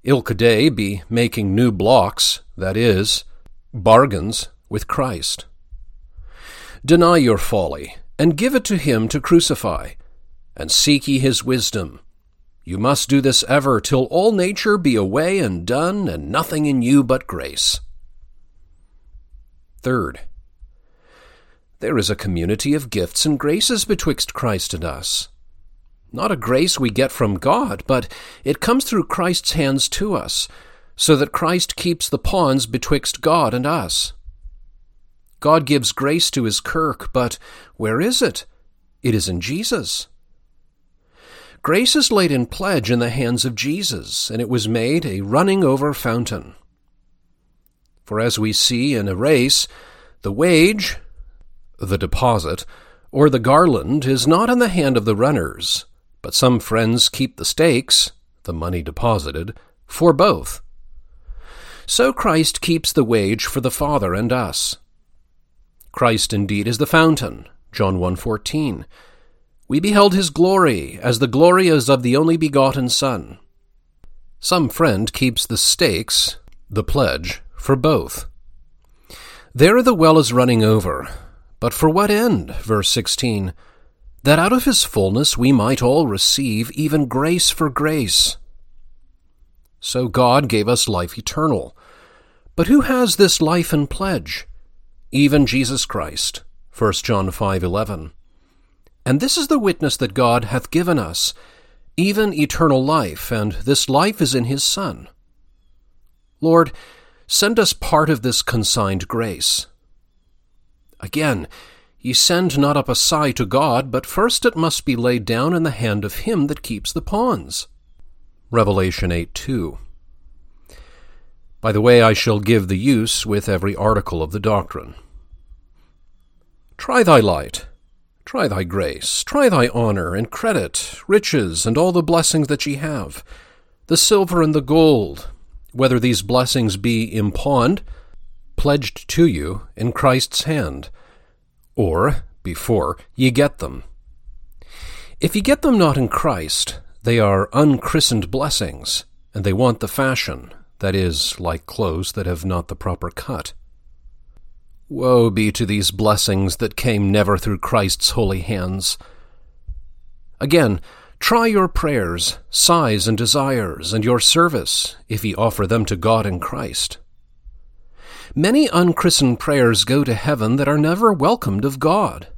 Ilka day be making new blocks, that is, bargains with Christ. Deny your folly, and give it to him to crucify, and seek ye his wisdom. You must do this ever, till all nature be away and done, and nothing in you but grace. Third, there is a community of gifts and graces betwixt Christ and us. Not a grace we get from God, but it comes through Christ's hands to us, so that Christ keeps the pawns betwixt God and us. God gives grace to his kirk, but where is it? It is in Jesus. Grace is laid in pledge in the hands of Jesus, and it was made a running over fountain. For as we see in a race, the wage, the deposit, or the garland is not in the hand of the runners, but some friends keep the stakes, the money deposited, for both. So Christ keeps the wage for the Father and us. Christ indeed is the fountain, John 1:14. We beheld his glory, as the glory is of the only begotten Son. Some friend keeps the stakes, the pledge, for both. There the well is running over, but for what end? Verse 16 that out of his fullness we might all receive even grace for grace. So God gave us life eternal. But who has this life and pledge? Even Jesus Christ. 1 John 5:11. And this is the witness that God hath given us, even eternal life, and this life is in his Son. Lord, send us part of this consigned grace. Again, Ye send not up a sigh to God, but first it must be laid down in the hand of him that keeps the pawns. Revelation 8 2. By the way, I shall give the use with every article of the doctrine. Try thy light, try thy grace, try thy honor and credit, riches, and all the blessings that ye have, the silver and the gold, whether these blessings be impawned, pledged to you in Christ's hand or, before, ye get them. If ye get them not in Christ, they are unchristened blessings, and they want the fashion, that is, like clothes that have not the proper cut. Woe be to these blessings that came never through Christ's holy hands. Again, try your prayers, sighs, and desires, and your service, if ye offer them to God in Christ. Many unchristened prayers go to heaven that are never welcomed of God.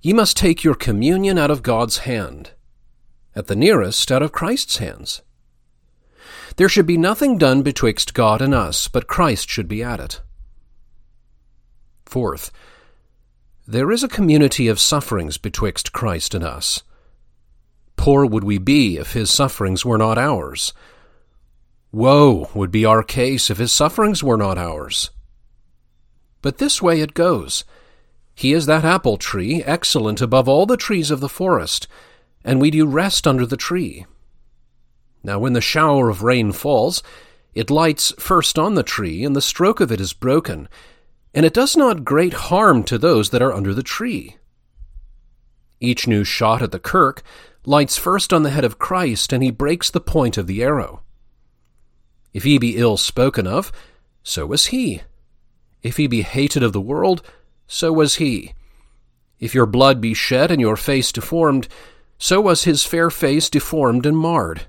Ye must take your communion out of God's hand, at the nearest out of Christ's hands. There should be nothing done betwixt God and us, but Christ should be at it. Fourth, there is a community of sufferings betwixt Christ and us. Poor would we be if his sufferings were not ours, Woe would be our case if his sufferings were not ours. But this way it goes. He is that apple tree, excellent above all the trees of the forest, and we do rest under the tree. Now, when the shower of rain falls, it lights first on the tree, and the stroke of it is broken, and it does not great harm to those that are under the tree. Each new shot at the kirk lights first on the head of Christ, and he breaks the point of the arrow. If he be ill spoken of, so was he. If he be hated of the world, so was he. If your blood be shed and your face deformed, so was his fair face deformed and marred.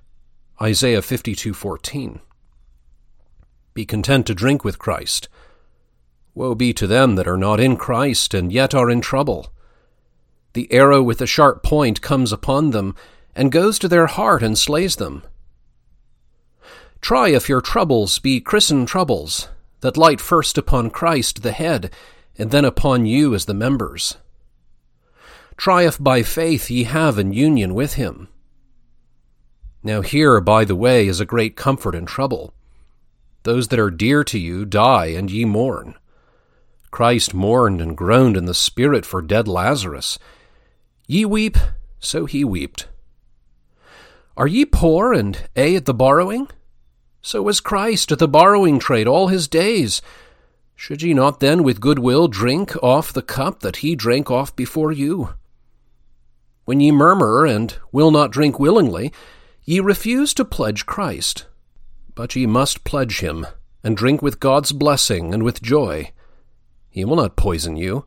Isaiah 52:14. Be content to drink with Christ. Woe be to them that are not in Christ, and yet are in trouble. The arrow with the sharp point comes upon them, and goes to their heart and slays them. Try if your troubles be christened troubles, that light first upon Christ the head, and then upon you as the members. Try if by faith ye have an union with him. Now here, by the way, is a great comfort in trouble. Those that are dear to you die, and ye mourn. Christ mourned and groaned in the Spirit for dead Lazarus. Ye weep, so he wept. Are ye poor, and a at the borrowing? So was Christ at the borrowing trade all his days. Should ye not then with good will drink off the cup that he drank off before you? When ye murmur and will not drink willingly, ye refuse to pledge Christ. But ye must pledge him, and drink with God's blessing and with joy. He will not poison you.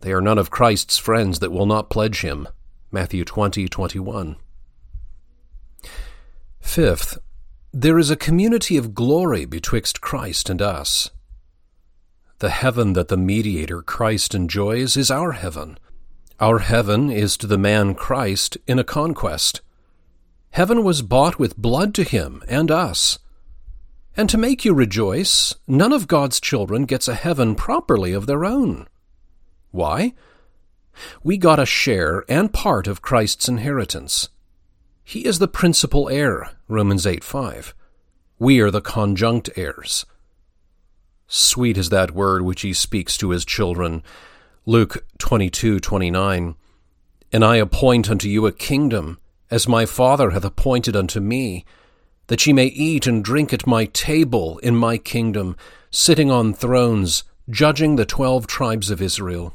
They are none of Christ's friends that will not pledge him. Matthew 20, 21. Fifth, there is a community of glory betwixt Christ and us. The heaven that the mediator Christ enjoys is our heaven. Our heaven is to the man Christ in a conquest. Heaven was bought with blood to him and us. And to make you rejoice, none of God's children gets a heaven properly of their own. Why? We got a share and part of Christ's inheritance. He is the principal heir, Romans 8 5. We are the conjunct heirs. Sweet is that word which he speaks to his children. Luke twenty-two twenty-nine. And I appoint unto you a kingdom, as my Father hath appointed unto me, that ye may eat and drink at my table in my kingdom, sitting on thrones, judging the twelve tribes of Israel.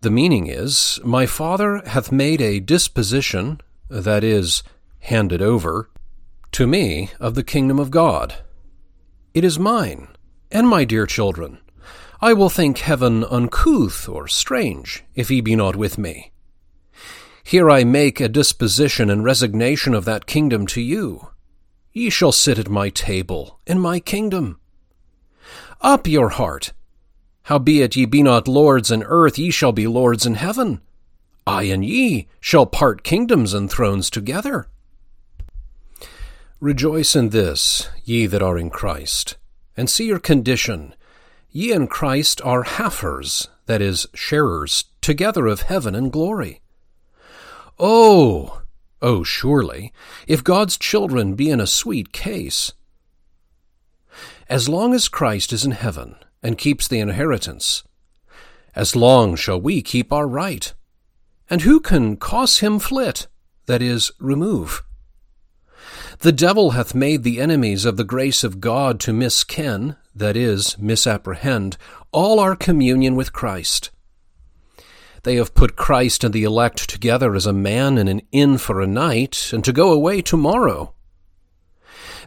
The meaning is, My Father hath made a disposition, that is, handed over, to me of the kingdom of God. It is mine, and my dear children. I will think heaven uncouth or strange, if he be not with me. Here I make a disposition and resignation of that kingdom to you. Ye shall sit at my table in my kingdom. Up your heart, Howbeit ye be not lords in earth, ye shall be lords in heaven. I and ye shall part kingdoms and thrones together. Rejoice in this, ye that are in Christ, and see your condition. Ye in Christ are halfers, that is, sharers, together of heaven and glory. Oh, oh, surely, if God's children be in a sweet case. As long as Christ is in heaven, and keeps the inheritance. As long shall we keep our right. And who can cause him flit, that is, remove? The devil hath made the enemies of the grace of God to misken, that is, misapprehend, all our communion with Christ. They have put Christ and the elect together as a man in an inn for a night, and to go away tomorrow.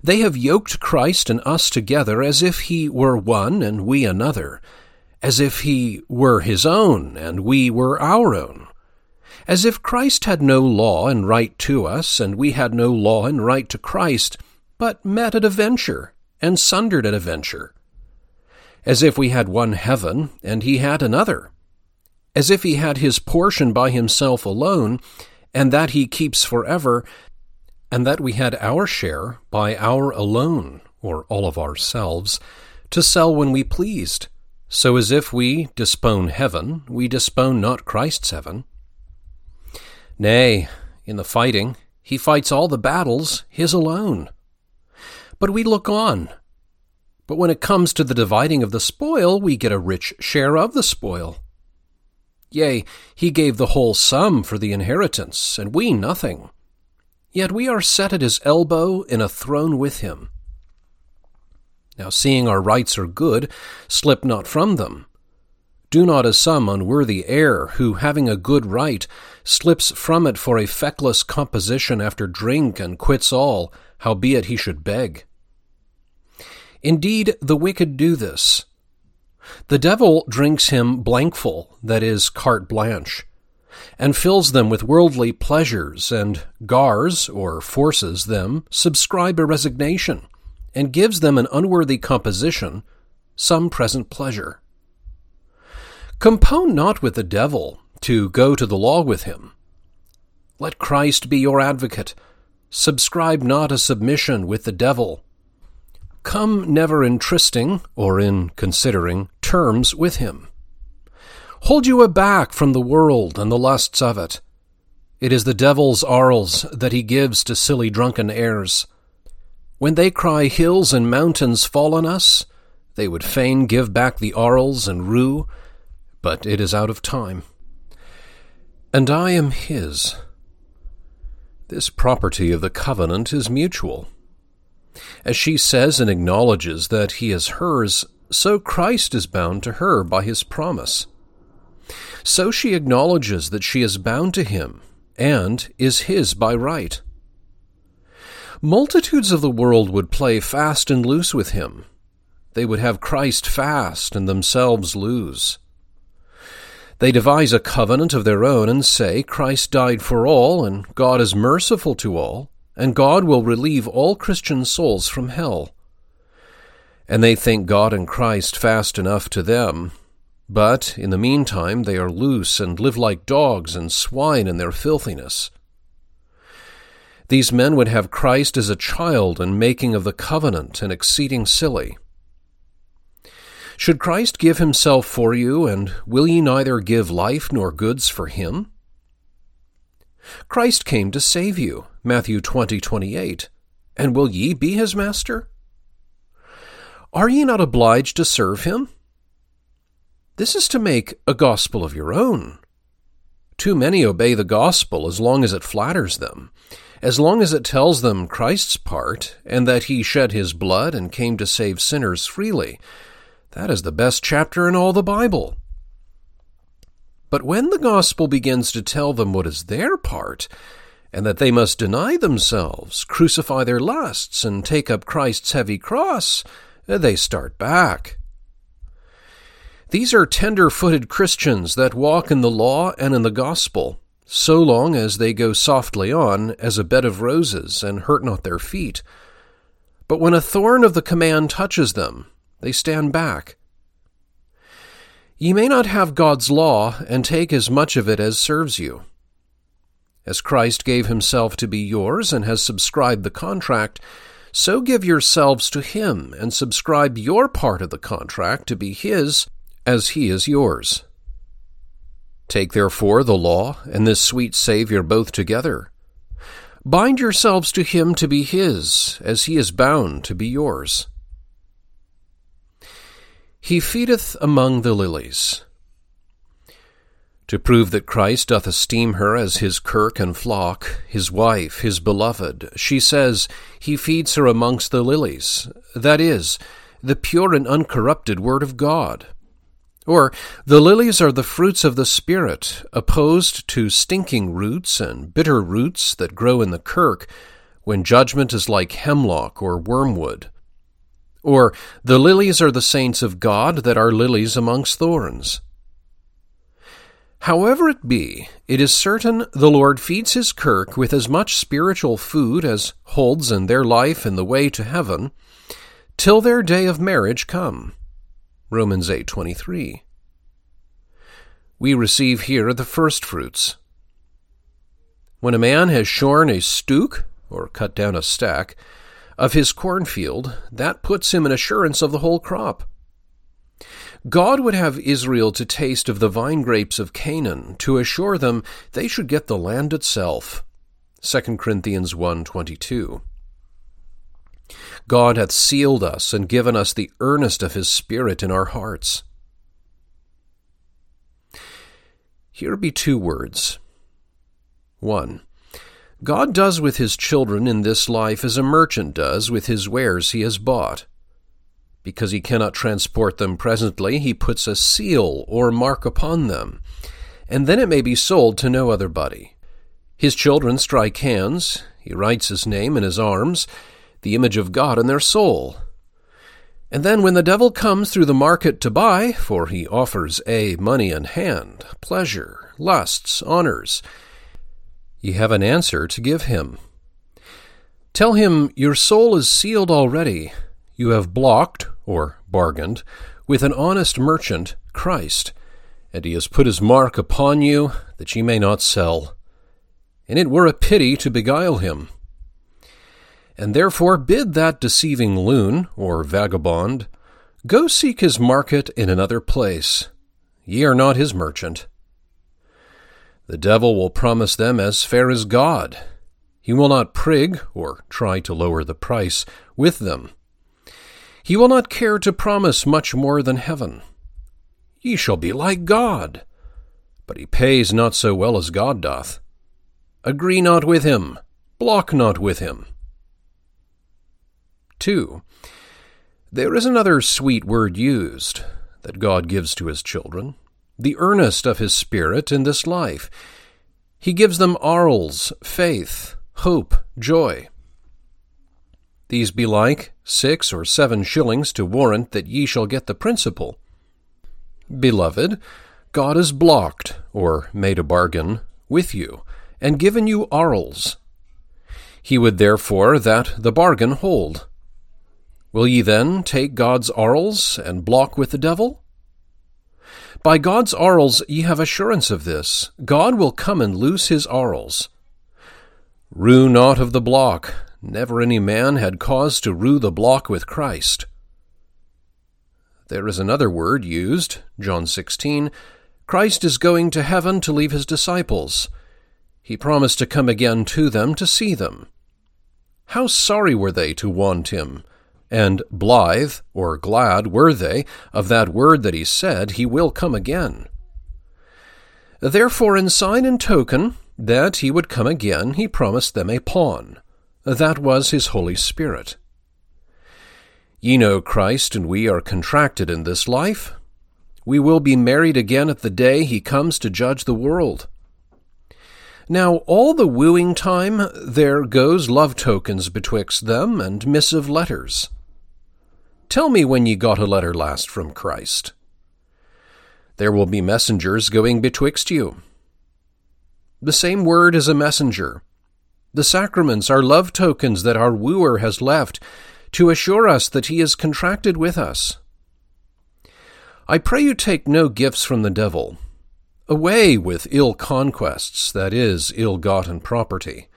They have yoked Christ and us together as if he were one and we another, as if he were his own and we were our own, as if Christ had no law and right to us, and we had no law and right to Christ, but met at a venture and sundered at a venture, as if we had one heaven and he had another, as if he had his portion by himself alone, and that he keeps forever, and that we had our share by our alone, or all of ourselves, to sell when we pleased, so as if we dispone heaven, we dispone not Christ's heaven. Nay, in the fighting, he fights all the battles his alone. But we look on. But when it comes to the dividing of the spoil, we get a rich share of the spoil. Yea, he gave the whole sum for the inheritance, and we nothing. Yet we are set at his elbow in a throne with him. Now, seeing our rights are good, slip not from them. Do not as some unworthy heir, who, having a good right, slips from it for a feckless composition after drink, and quits all, howbeit he should beg. Indeed, the wicked do this. The devil drinks him blankful, that is, carte blanche, and fills them with worldly pleasures, and gars, or forces them, subscribe a resignation, and gives them an unworthy composition, some present pleasure. Compone not with the devil to go to the law with him. Let Christ be your advocate. Subscribe not a submission with the devil. Come never in trysting, or in considering, terms with him. Hold you aback from the world and the lusts of it. It is the devil's arles that he gives to silly drunken heirs. When they cry, Hills and mountains fall on us, they would fain give back the arles and rue, but it is out of time. And I am his. This property of the covenant is mutual. As she says and acknowledges that he is hers, so Christ is bound to her by his promise. So she acknowledges that she is bound to him and is his by right. Multitudes of the world would play fast and loose with him. They would have Christ fast and themselves loose. They devise a covenant of their own and say, Christ died for all, and God is merciful to all, and God will relieve all Christian souls from hell. And they think God and Christ fast enough to them, but in the meantime they are loose and live like dogs and swine in their filthiness. These men would have Christ as a child and making of the covenant and exceeding silly. Should Christ give himself for you, and will ye neither give life nor goods for him? Christ came to save you, Matthew 20, 28. And will ye be his master? Are ye not obliged to serve him? This is to make a gospel of your own. Too many obey the gospel as long as it flatters them, as long as it tells them Christ's part, and that he shed his blood and came to save sinners freely, that is the best chapter in all the Bible. But when the gospel begins to tell them what is their part, and that they must deny themselves, crucify their lusts, and take up Christ's heavy cross, eh, they start back. These are tender footed Christians that walk in the law and in the gospel, so long as they go softly on as a bed of roses and hurt not their feet. But when a thorn of the command touches them, they stand back. Ye may not have God's law and take as much of it as serves you. As Christ gave himself to be yours and has subscribed the contract, so give yourselves to him and subscribe your part of the contract to be his as he is yours. Take therefore the law and this sweet Saviour both together. Bind yourselves to him to be his, as he is bound to be yours. He feedeth among the lilies. To prove that Christ doth esteem her as his kirk and flock, his wife, his beloved, she says, He feeds her amongst the lilies, that is, the pure and uncorrupted Word of God. Or, the lilies are the fruits of the Spirit, opposed to stinking roots and bitter roots that grow in the kirk, when judgment is like hemlock or wormwood. Or, the lilies are the saints of God that are lilies amongst thorns. However it be, it is certain the Lord feeds his kirk with as much spiritual food as holds in their life in the way to heaven, till their day of marriage come. Romans 8:23. We receive here the first fruits. When a man has shorn a stook, or cut down a stack, of his cornfield, that puts him in assurance of the whole crop. God would have Israel to taste of the vine grapes of Canaan to assure them they should get the land itself. 2 Corinthians 1:22. God hath sealed us and given us the earnest of his spirit in our hearts. Here be two words. 1. God does with his children in this life as a merchant does with his wares he has bought. Because he cannot transport them presently, he puts a seal or mark upon them, and then it may be sold to no other body. His children strike hands, he writes his name in his arms, the image of God in their soul. And then when the devil comes through the market to buy, for he offers A, money in hand, pleasure, lusts, honors, Ye have an answer to give him. Tell him, Your soul is sealed already. You have blocked, or bargained, with an honest merchant, Christ, and he has put his mark upon you, that ye may not sell. And it were a pity to beguile him. And therefore bid that deceiving loon, or vagabond, go seek his market in another place. Ye are not his merchant. The devil will promise them as fair as God. He will not prig, or try to lower the price, with them. He will not care to promise much more than heaven. Ye shall be like God. But he pays not so well as God doth. Agree not with him, block not with him. 2. There is another sweet word used that God gives to his children, the earnest of his Spirit in this life. He gives them arles, faith, hope, joy. These be like six or seven shillings to warrant that ye shall get the principal. Beloved, God has blocked, or made a bargain, with you, and given you arles. He would therefore that the bargain hold. Will ye then take God's arles and block with the devil? By God's arles ye have assurance of this. God will come and loose his arles. Rue not of the block. Never any man had cause to rue the block with Christ. There is another word used, John 16. Christ is going to heaven to leave his disciples. He promised to come again to them to see them. How sorry were they to want him! And blithe, or glad, were they of that word that he said, He will come again. Therefore, in sign and token that he would come again, he promised them a pawn. That was his Holy Spirit. Ye know Christ and we are contracted in this life. We will be married again at the day he comes to judge the world. Now, all the wooing time, there goes love tokens betwixt them and missive letters. Tell me when ye got a letter last from Christ. There will be messengers going betwixt you. The same word is a messenger. The sacraments are love tokens that our wooer has left to assure us that he is contracted with us. I pray you take no gifts from the devil. Away with ill conquests, that is, ill gotten property.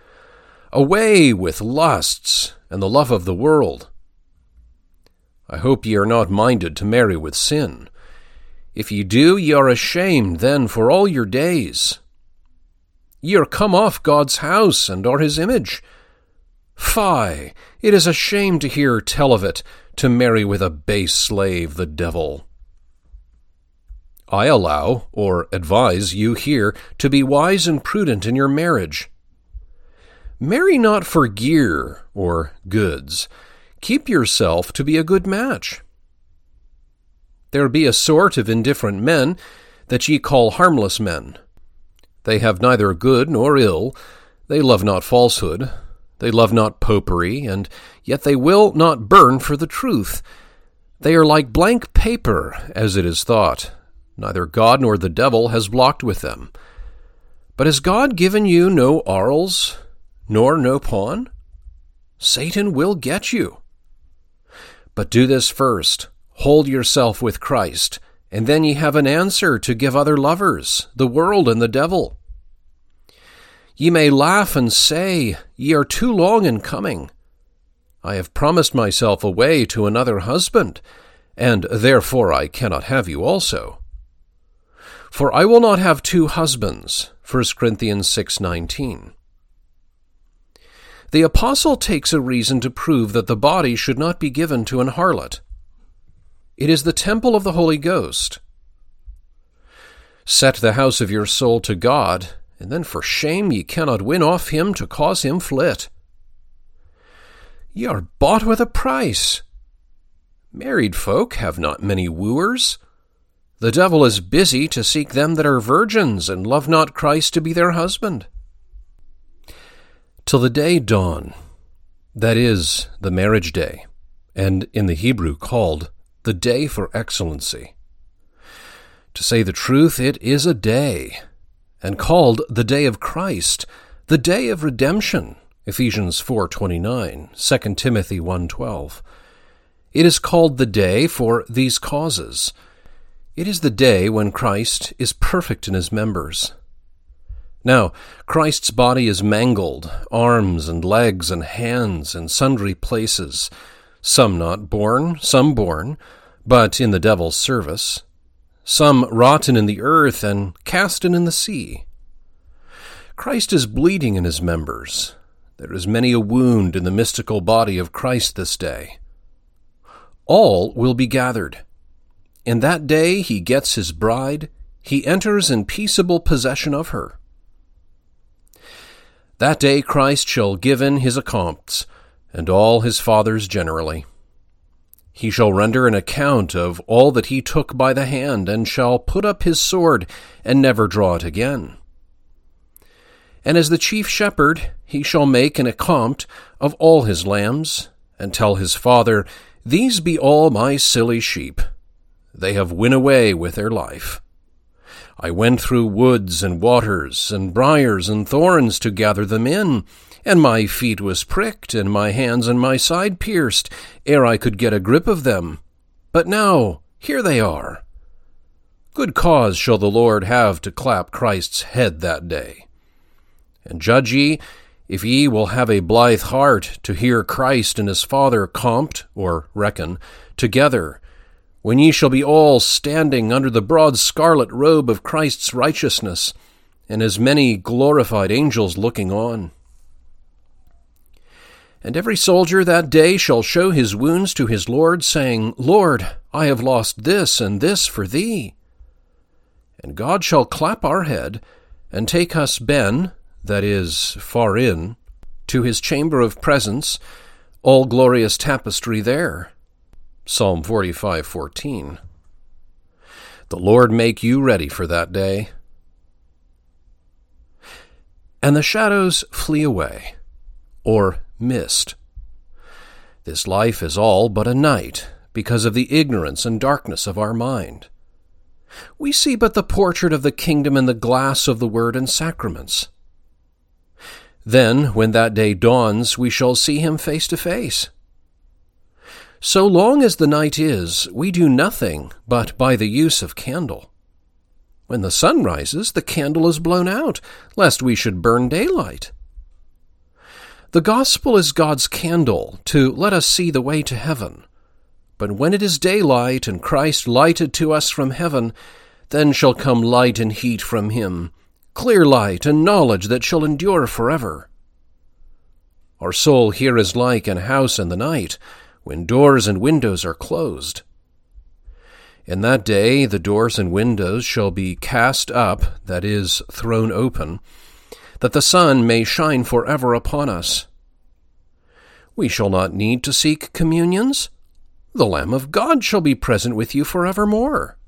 Away with lusts and the love of the world. I hope ye are not minded to marry with sin. If ye do, ye are ashamed then for all your days. Ye are come off God's house and are his image. Fie! It is a shame to hear tell of it, to marry with a base slave, the devil. I allow, or advise you here, to be wise and prudent in your marriage. Marry not for gear or goods keep yourself to be a good match. There be a sort of indifferent men that ye call harmless men. They have neither good nor ill, they love not falsehood, they love not popery, and yet they will not burn for the truth. They are like blank paper, as it is thought. Neither God nor the devil has blocked with them. But has God given you no arles, nor no pawn? Satan will get you. But do this first hold yourself with Christ, and then ye have an answer to give other lovers, the world and the devil. Ye may laugh and say, Ye are too long in coming. I have promised myself away to another husband, and therefore I cannot have you also. For I will not have two husbands. 1 Corinthians 6:19. The apostle takes a reason to prove that the body should not be given to an harlot. It is the temple of the Holy Ghost. Set the house of your soul to God, and then for shame ye cannot win off him to cause him flit. Ye are bought with a price. Married folk have not many wooers. The devil is busy to seek them that are virgins and love not Christ to be their husband till the day dawn, that is, the marriage day, and in the Hebrew called the day for excellency. To say the truth, it is a day, and called the day of Christ, the day of redemption. Ephesians 4:29, 2 Timothy 1:12. It is called the day for these causes. It is the day when Christ is perfect in his members. Now, Christ's body is mangled, arms and legs and hands in sundry places, some not born, some born, but in the devil's service, some rotten in the earth and casten in the sea. Christ is bleeding in his members. There is many a wound in the mystical body of Christ this day. All will be gathered. In that day he gets his bride, he enters in peaceable possession of her. That day Christ shall give in his accompts, and all his fathers generally. He shall render an account of all that he took by the hand, and shall put up his sword, and never draw it again. And as the chief shepherd, he shall make an account of all his lambs, and tell his father, These be all my silly sheep. They have win away with their life. I went through woods and waters, and briers and thorns to gather them in, and my feet was pricked, and my hands and my side pierced, ere I could get a grip of them. But now, here they are. Good cause shall the Lord have to clap Christ's head that day. And judge ye, if ye will have a blithe heart to hear Christ and his Father comped, or reckon, together, when ye shall be all standing under the broad scarlet robe of Christ's righteousness, and as many glorified angels looking on. And every soldier that day shall show his wounds to his Lord, saying, Lord, I have lost this and this for thee. And God shall clap our head, and take us ben, that is, far in, to his chamber of presence, all glorious tapestry there. Psalm 45:14. The Lord make you ready for that day. And the shadows flee away, or mist. This life is all but a night because of the ignorance and darkness of our mind. We see but the portrait of the kingdom in the glass of the word and sacraments. Then, when that day dawns, we shall see him face to face. So long as the night is, we do nothing but by the use of candle. When the sun rises, the candle is blown out, lest we should burn daylight. The gospel is God's candle to let us see the way to heaven. But when it is daylight and Christ lighted to us from heaven, then shall come light and heat from him, clear light and knowledge that shall endure forever. Our soul here is like an house in the night, when doors and windows are closed. In that day the doors and windows shall be cast up, that is, thrown open, that the sun may shine forever upon us. We shall not need to seek communions. The Lamb of God shall be present with you forevermore.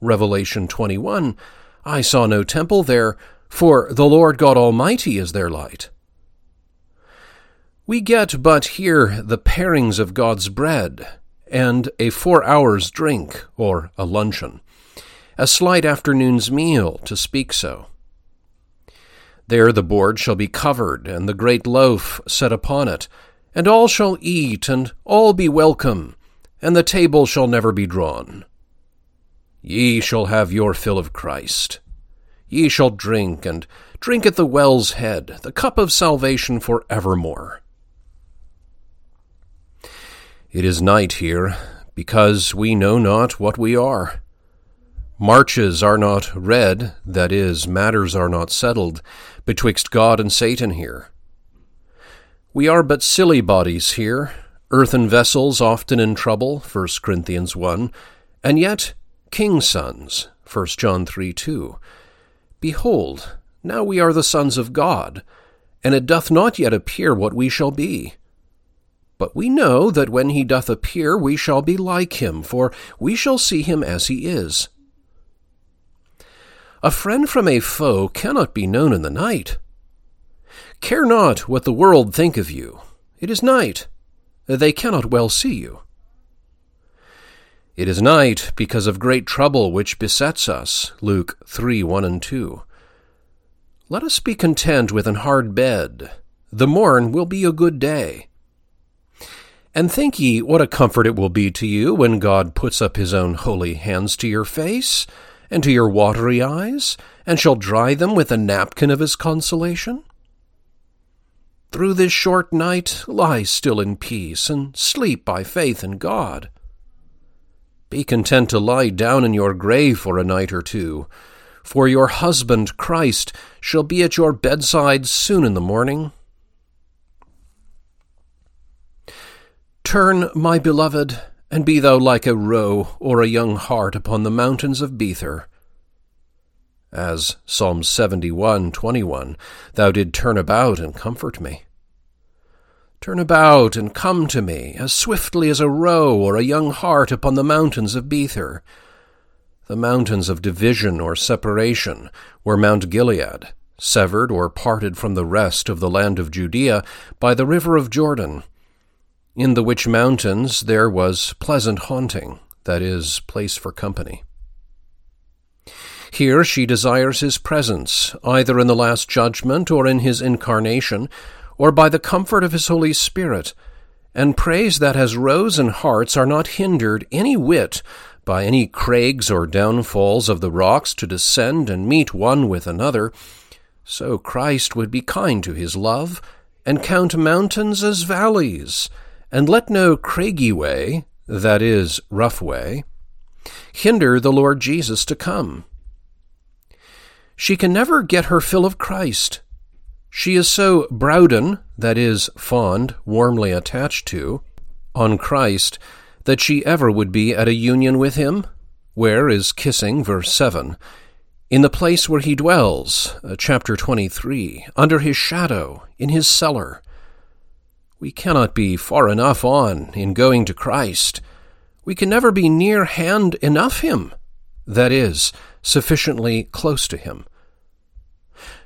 Revelation 21 I saw no temple there, for the Lord God Almighty is their light. We get but here the parings of God's bread, and a four hours' drink, or a luncheon, a slight afternoon's meal, to speak so. There the board shall be covered, and the great loaf set upon it, and all shall eat, and all be welcome, and the table shall never be drawn. Ye shall have your fill of Christ. Ye shall drink, and drink at the well's head, the cup of salvation for evermore. It is night here, because we know not what we are. Marches are not read, that is, matters are not settled, betwixt God and Satan here. We are but silly bodies here, earthen vessels often in trouble, 1 Corinthians 1, and yet king's sons, 1 John 3 2. Behold, now we are the sons of God, and it doth not yet appear what we shall be. But we know that when he doth appear, we shall be like him, for we shall see him as he is. A friend from a foe cannot be known in the night. Care not what the world think of you. It is night. They cannot well see you. It is night because of great trouble which besets us. Luke 3 1 and 2. Let us be content with an hard bed. The morn will be a good day. And think ye what a comfort it will be to you when God puts up his own holy hands to your face, and to your watery eyes, and shall dry them with a napkin of his consolation? Through this short night lie still in peace, and sleep by faith in God. Be content to lie down in your grave for a night or two, for your husband Christ shall be at your bedside soon in the morning. Turn, my beloved, and be thou like a roe or a young hart upon the mountains of Bether. As Psalm 71, 21, thou did turn about and comfort me. Turn about and come to me, as swiftly as a roe or a young hart upon the mountains of Bether, the mountains of division or separation, where Mount Gilead, severed or parted from the rest of the land of Judea by the river of Jordan, in the which mountains there was pleasant haunting, that is, place for company. Here she desires his presence, either in the last judgment or in his incarnation, or by the comfort of his Holy Spirit, and prays that as roes and harts are not hindered any whit by any crags or downfalls of the rocks to descend and meet one with another, so Christ would be kind to his love, and count mountains as valleys, and let no craggy way, that is, rough way, hinder the Lord Jesus to come. She can never get her fill of Christ. She is so browden, that is, fond, warmly attached to, on Christ, that she ever would be at a union with him, where is kissing, verse 7, in the place where he dwells, uh, chapter 23, under his shadow, in his cellar, we cannot be far enough on in going to Christ. We can never be near hand enough Him, that is, sufficiently close to Him.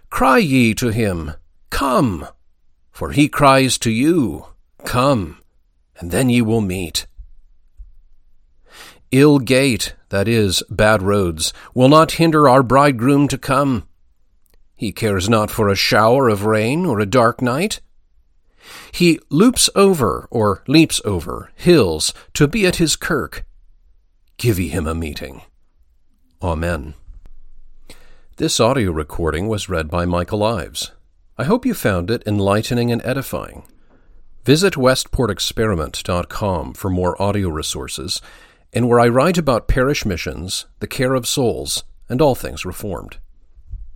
Cry ye to Him, Come! For He cries to you, Come! And then ye will meet. Ill gate, that is, bad roads, will not hinder our bridegroom to come. He cares not for a shower of rain or a dark night. He loops over, or leaps over, hills to be at his kirk. Give ye him a meeting. Amen. This audio recording was read by Michael Ives. I hope you found it enlightening and edifying. Visit westportexperiment.com for more audio resources, and where I write about parish missions, the care of souls, and all things Reformed.